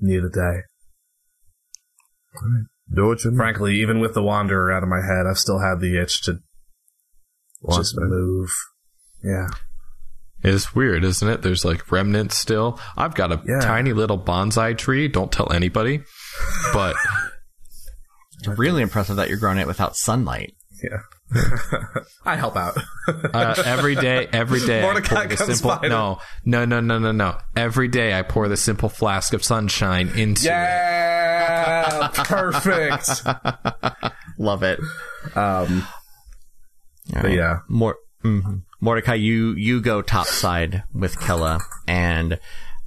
need a day. Do what you need. Frankly, even with the Wanderer out of my head, I've still had the itch to Want just that. move. Yeah. It's weird, isn't it? There's like remnants still. I've got a Yeah. tiny little bonsai tree. Don't tell anybody. But It's really impressive that you're growing it without sunlight. Yeah. I help out. uh, every day, every day, I pour the simple. No, no, no, no, no, no. Every day, I pour the simple flask of sunshine into it. Perfect! Love it. Um, All but right. yeah. Mor- mhm. Mordecai, you you go topside with Killa, and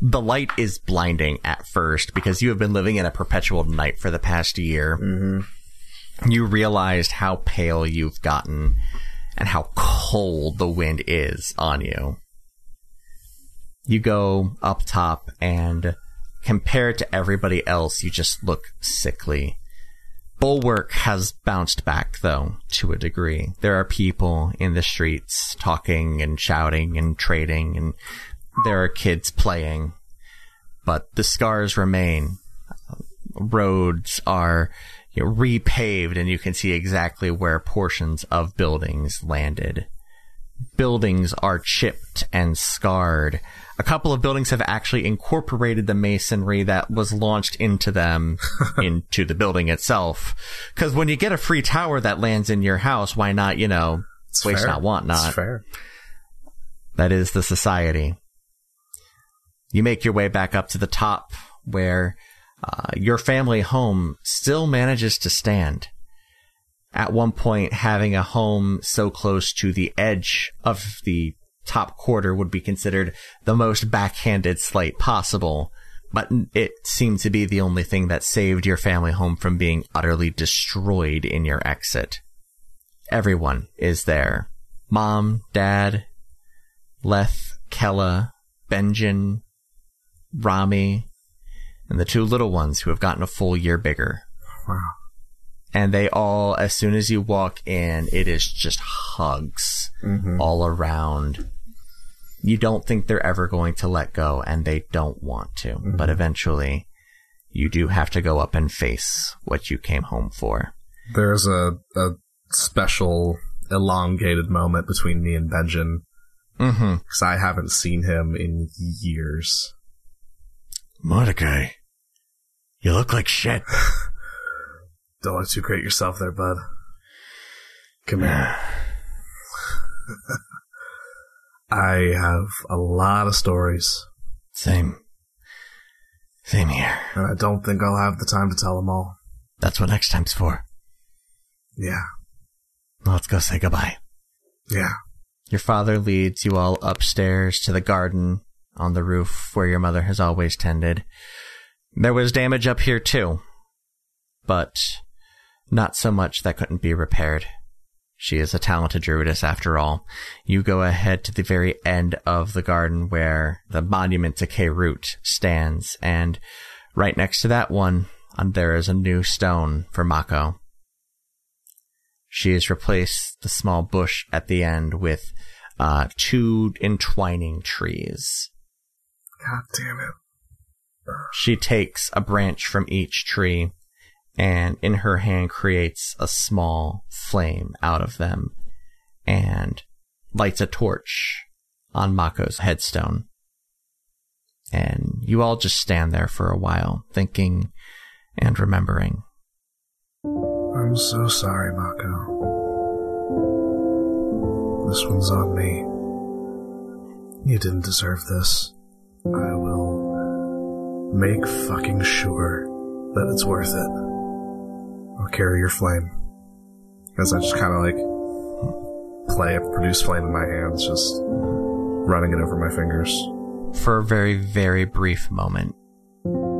the light is blinding at first because you have been living in a perpetual night for the past year. Mm-hmm. You realized how pale you've gotten and how cold the wind is on you. You go up top and compared to everybody else, you just look sickly. Bulwark has bounced back, though, to a degree. There are people in the streets talking and shouting and trading, and there are kids playing. But the scars remain. Roads are you know, repaved, and you can see exactly where portions of buildings landed. buildings are chipped and scarred. A couple of buildings have actually incorporated the masonry that was launched into them into the building itself. Because when you get a free tower that lands in your house, why not, you know, It's waste fair. not, want not. It's fair. That is the society. You make your way back up to the top where uh, your family home still manages to stand. At one point, having a home so close to the edge of the top quarter would be considered the most backhanded slight possible, but it seemed to be the only thing that saved your family home from being utterly destroyed in your exit. Everyone is there. Mom, dad, Leth, Kella, Benjin, Rami, and the two little ones who have gotten a full year bigger. Wow. And they all, as soon as you walk in, it is just hugs mm-hmm. all around. You don't think they're ever going to let go, and they don't want to. But eventually, you do have to go up and face what you came home for. There's a, a special elongated moment between me and Benjamin Mm-hmm. because I haven't seen him in years. Mordecai, you look like shit. Don't look too great yourself there, bud. Come here. I have a lot of stories, Same. Same here. and I don't think I'll have the time to tell them all. That's what next time's for. Yeah, Let's go say goodbye. yeah. Your father leads you all upstairs to the garden on the roof where your mother has always tended. There was damage up here too, but not so much that couldn't be repaired. She is a talented druidess after all. You go ahead to the very end of the garden where the monument to K-Root stands, and right next to that one, there is a new stone for Mako. She has replaced the small bush at the end with uh, two entwining trees. God damn it. She takes a branch from each tree and in her hand creates a small flame out of them and lights a torch on Mako's headstone. And you all just stand there for a while, thinking and remembering. I'm so sorry, Mako. This one's on me. You didn't deserve this. I will make fucking sure that it's worth it. I'll carry your flame. As I just kind of like play, produce flame in my hands, just running it over my fingers. For a very, very brief moment,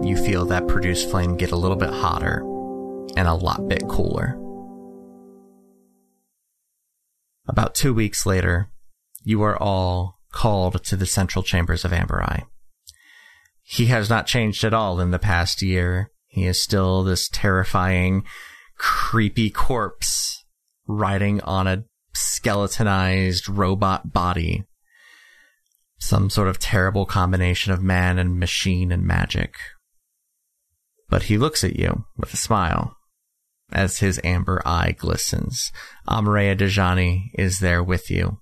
you feel that produced flame get a little bit hotter and a lot bit cooler. About two weeks later, you are all called to the central chambers of Amber Eye. He has not changed at all in the past year. He is still this terrifying, creepy corpse riding on a skeletonized robot body. Some sort of terrible combination of man and machine and magic. But he looks at you with a smile as his amber eye glistens. Amareya Dejani is there with you,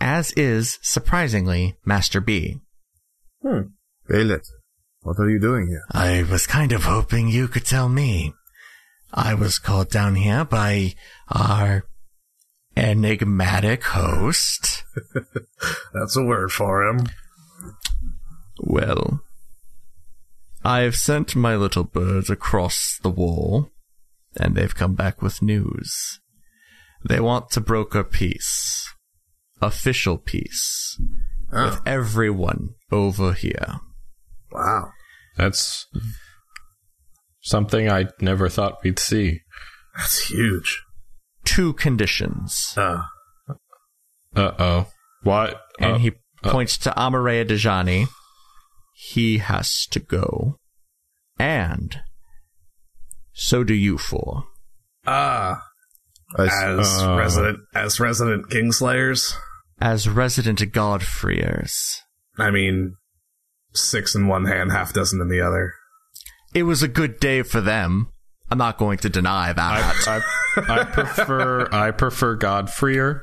as is, surprisingly, Master B. Hmm. Balit, what are you doing here? I was kind of hoping you could tell me. I was called down here by our enigmatic host. That's a word for him. Well, I've sent my little birds across the wall, and they've come back with news. They want to broker peace. Official peace. With ah. everyone over here. Wow. That's something I never thought we'd see. That's huge. Two conditions. Uh, Uh oh. What? and Uh, he points to Amareya Dejani. He has to go. And so do you four. ah, I s- as Uh. resident, as resident Kingslayers. As resident Godfreyers. I mean, six in one hand, half dozen in the other. It was a good day for them. I'm not going to deny that. I, I, I prefer I prefer Godfreyer,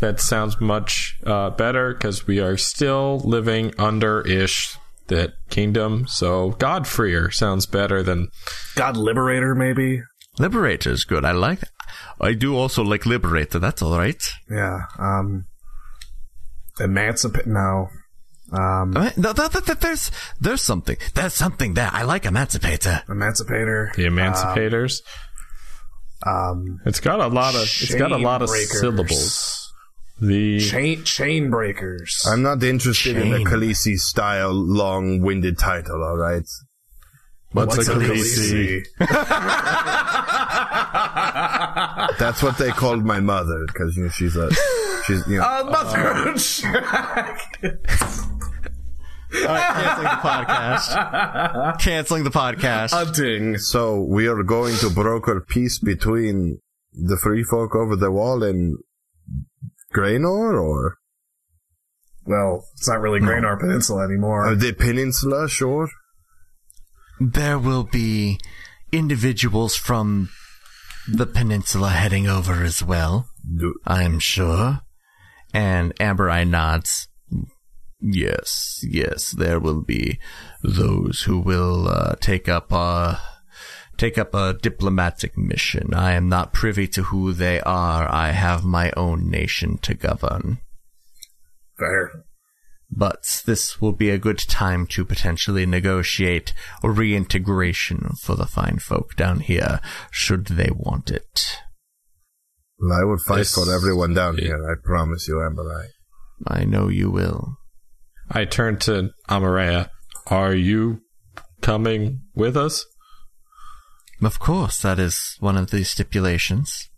That sounds much uh, better because we are still living under ish that kingdom. So Godfreer sounds better than God Liberator, maybe. Liberator is good. I like. I do also like Liberator. That's all right. Yeah. Um. Emancipate. No. Um. Uh, No, th- th- th- there's there's something. There's something there. I like Emancipator. Emancipator. the Emancipators. Um. it's got a lot of it's got a lot of Chain syllables. The Chain chain breakers. I'm not interested in the Shame. Khaleesi style long-winded title. All right. what's, What's a a Khaleesi? Khaleesi? That's what they called my mother because you know she's a she's you know. Uh, Mother of Jack. All right, canceling the podcast. canceling the podcast. A ding. So we are going to broker peace between the free folk over the wall and Graynor, or Well, it's not really Graynor Peninsula anymore. uh, the peninsula? Sure. There will be individuals from the peninsula heading over as well. Do- I'm sure. And Amber Eye nods. Yes, yes, there will be those who will uh, take up a take up a diplomatic mission. I am not privy to who they are. I have my own nation to govern. Fair. But this will be a good time to potentially negotiate a reintegration for the fine folk down here, should they want it. Well, I would fight This- for everyone down here. I promise you, Amber Eye. I know you will. I turn to Amareya. Are you coming with us? Of course, that is one of the stipulations.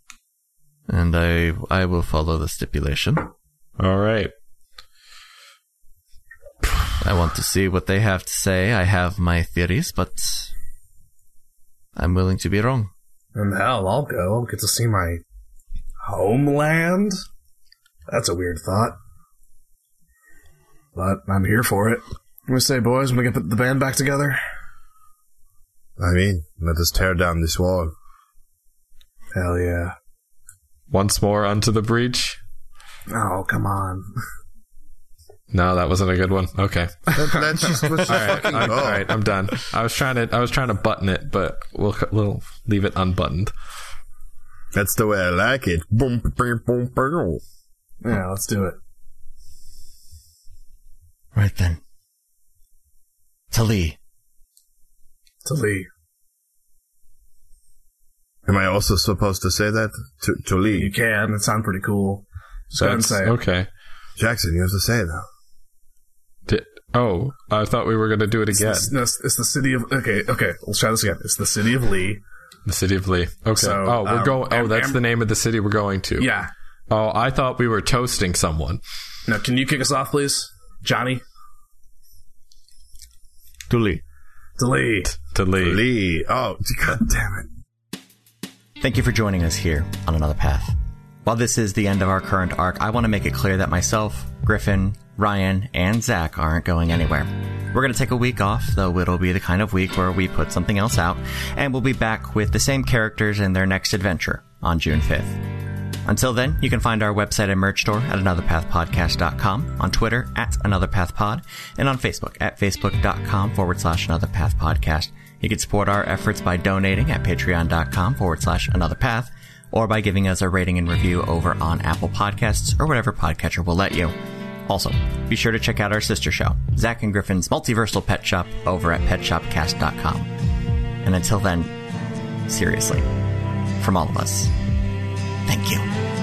And I I will follow the stipulation. All right. I want to see what they have to say. I have my theories, but I'm willing to be wrong. And hell, I'll go. I'll get to see my homeland. That's a weird thought. But I'm here for it. What do we say, boys? Want to get the band back together? I mean, let us tear down this wall. Hell yeah. Once more onto the breach. Oh, come on. No, that wasn't a good one. Okay. Let, let's just, let's just All right. fucking All go. right. I'm done. I was trying to. I was trying to button it, but we'll we'll leave it unbuttoned. That's the way I like it. Boom, boom, boom, boom. Yeah, let's do it. Right then. To Lee. To Lee. Am I also supposed to say that to to Lee? You can. It sounds pretty cool. Just go ahead That's say it. okay. Jackson, you have to say it now. Di- oh, I thought we were going to do it again. It's, no, it's it's the city of. Okay, okay. Let's try this again. It's the city of Lee. The city of Lee. Okay. So, oh, we're um, going. Oh, that's Am- the name of the city we're going to. Yeah. Oh, I thought we were toasting someone. Now, can you kick us off, please, Johnny? To Lee. To Lee. To Lee. Lee. Oh, god damn it. Thank you for joining us here on Another Path. While this is the end of our current arc, I want to make it clear that myself, Griffin, Ryan, and Zach aren't going anywhere. We're going to take a week off, though it'll be the kind of week where we put something else out, and we'll be back with the same characters in their next adventure on June 5th. Until then, you can find our website and merch store at anotherpathpodcast.com, on Twitter at anotherpathpod, and on Facebook at facebook.com forward slash anotherpathpodcast. You can support our efforts by donating at patreon.com forward slash anotherpath, or by giving us a rating and review over on Apple Podcasts or whatever podcatcher will let you. Also, be sure to check out our sister show, Zach and Griffin's Multiversal Pet Shop, over at petshopcast.com. And until then, seriously, from all of us, thank you.